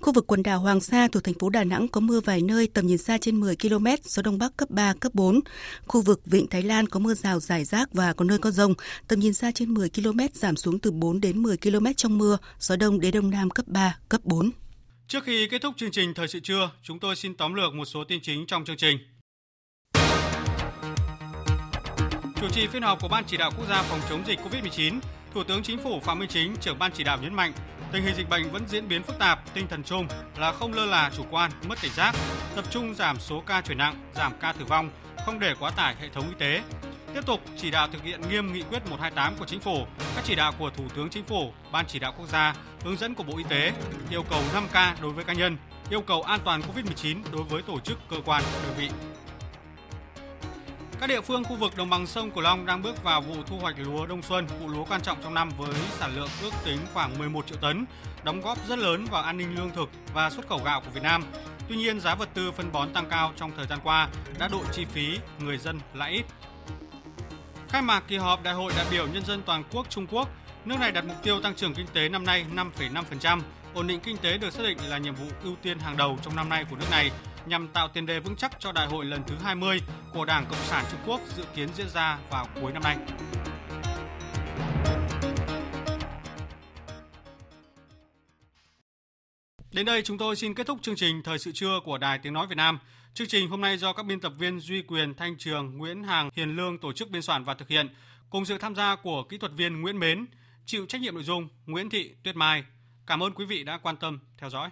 Khu vực quần đảo Hoàng Sa thuộc thành phố Đà Nẵng có mưa vài nơi, tầm nhìn xa trên 10 km, gió đông bắc cấp 3, cấp 4. Khu vực Vịnh Thái Lan có mưa rào rải rác và có nơi có rông, tầm nhìn xa trên 10 km giảm xuống từ 4 đến 10 km trong mưa, gió đông đến đông nam cấp 3, cấp 4. Trước khi kết thúc chương trình Thời sự trưa, chúng tôi xin tóm lược một số tin chính trong chương trình. Chủ trì phiên họp của Ban chỉ đạo quốc gia phòng chống dịch COVID-19, Thủ tướng Chính phủ Phạm Minh Chính, trưởng ban chỉ đạo nhấn mạnh, tình hình dịch bệnh vẫn diễn biến phức tạp, tinh thần chung là không lơ là chủ quan, mất cảnh giác, tập trung giảm số ca chuyển nặng, giảm ca tử vong, không để quá tải hệ thống y tế, tiếp tục chỉ đạo thực hiện nghiêm nghị quyết 128 của Chính phủ, các chỉ đạo của Thủ tướng Chính phủ, Ban chỉ đạo quốc gia, hướng dẫn của Bộ Y tế, yêu cầu 5K đối với cá nhân, yêu cầu an toàn COVID-19 đối với tổ chức, cơ quan, đơn vị. Các địa phương khu vực đồng bằng sông Cửu Long đang bước vào vụ thu hoạch lúa đông xuân, vụ lúa quan trọng trong năm với sản lượng ước tính khoảng 11 triệu tấn, đóng góp rất lớn vào an ninh lương thực và xuất khẩu gạo của Việt Nam. Tuy nhiên, giá vật tư phân bón tăng cao trong thời gian qua đã đội chi phí, người dân lãi ít. Khai mạc kỳ họp Đại hội đại biểu nhân dân toàn quốc Trung Quốc, nước này đặt mục tiêu tăng trưởng kinh tế năm nay 5,5%. Ổn định kinh tế được xác định là nhiệm vụ ưu tiên hàng đầu trong năm nay của nước này nhằm tạo tiền đề vững chắc cho đại hội lần thứ 20 của Đảng Cộng sản Trung Quốc dự kiến diễn ra vào cuối năm nay. Đến đây chúng tôi xin kết thúc chương trình Thời sự trưa của Đài Tiếng Nói Việt Nam. Chương trình hôm nay do các biên tập viên Duy Quyền, Thanh Trường, Nguyễn Hàng, Hiền Lương tổ chức biên soạn và thực hiện, cùng sự tham gia của kỹ thuật viên Nguyễn Mến, chịu trách nhiệm nội dung Nguyễn Thị Tuyết Mai. Cảm ơn quý vị đã quan tâm theo dõi.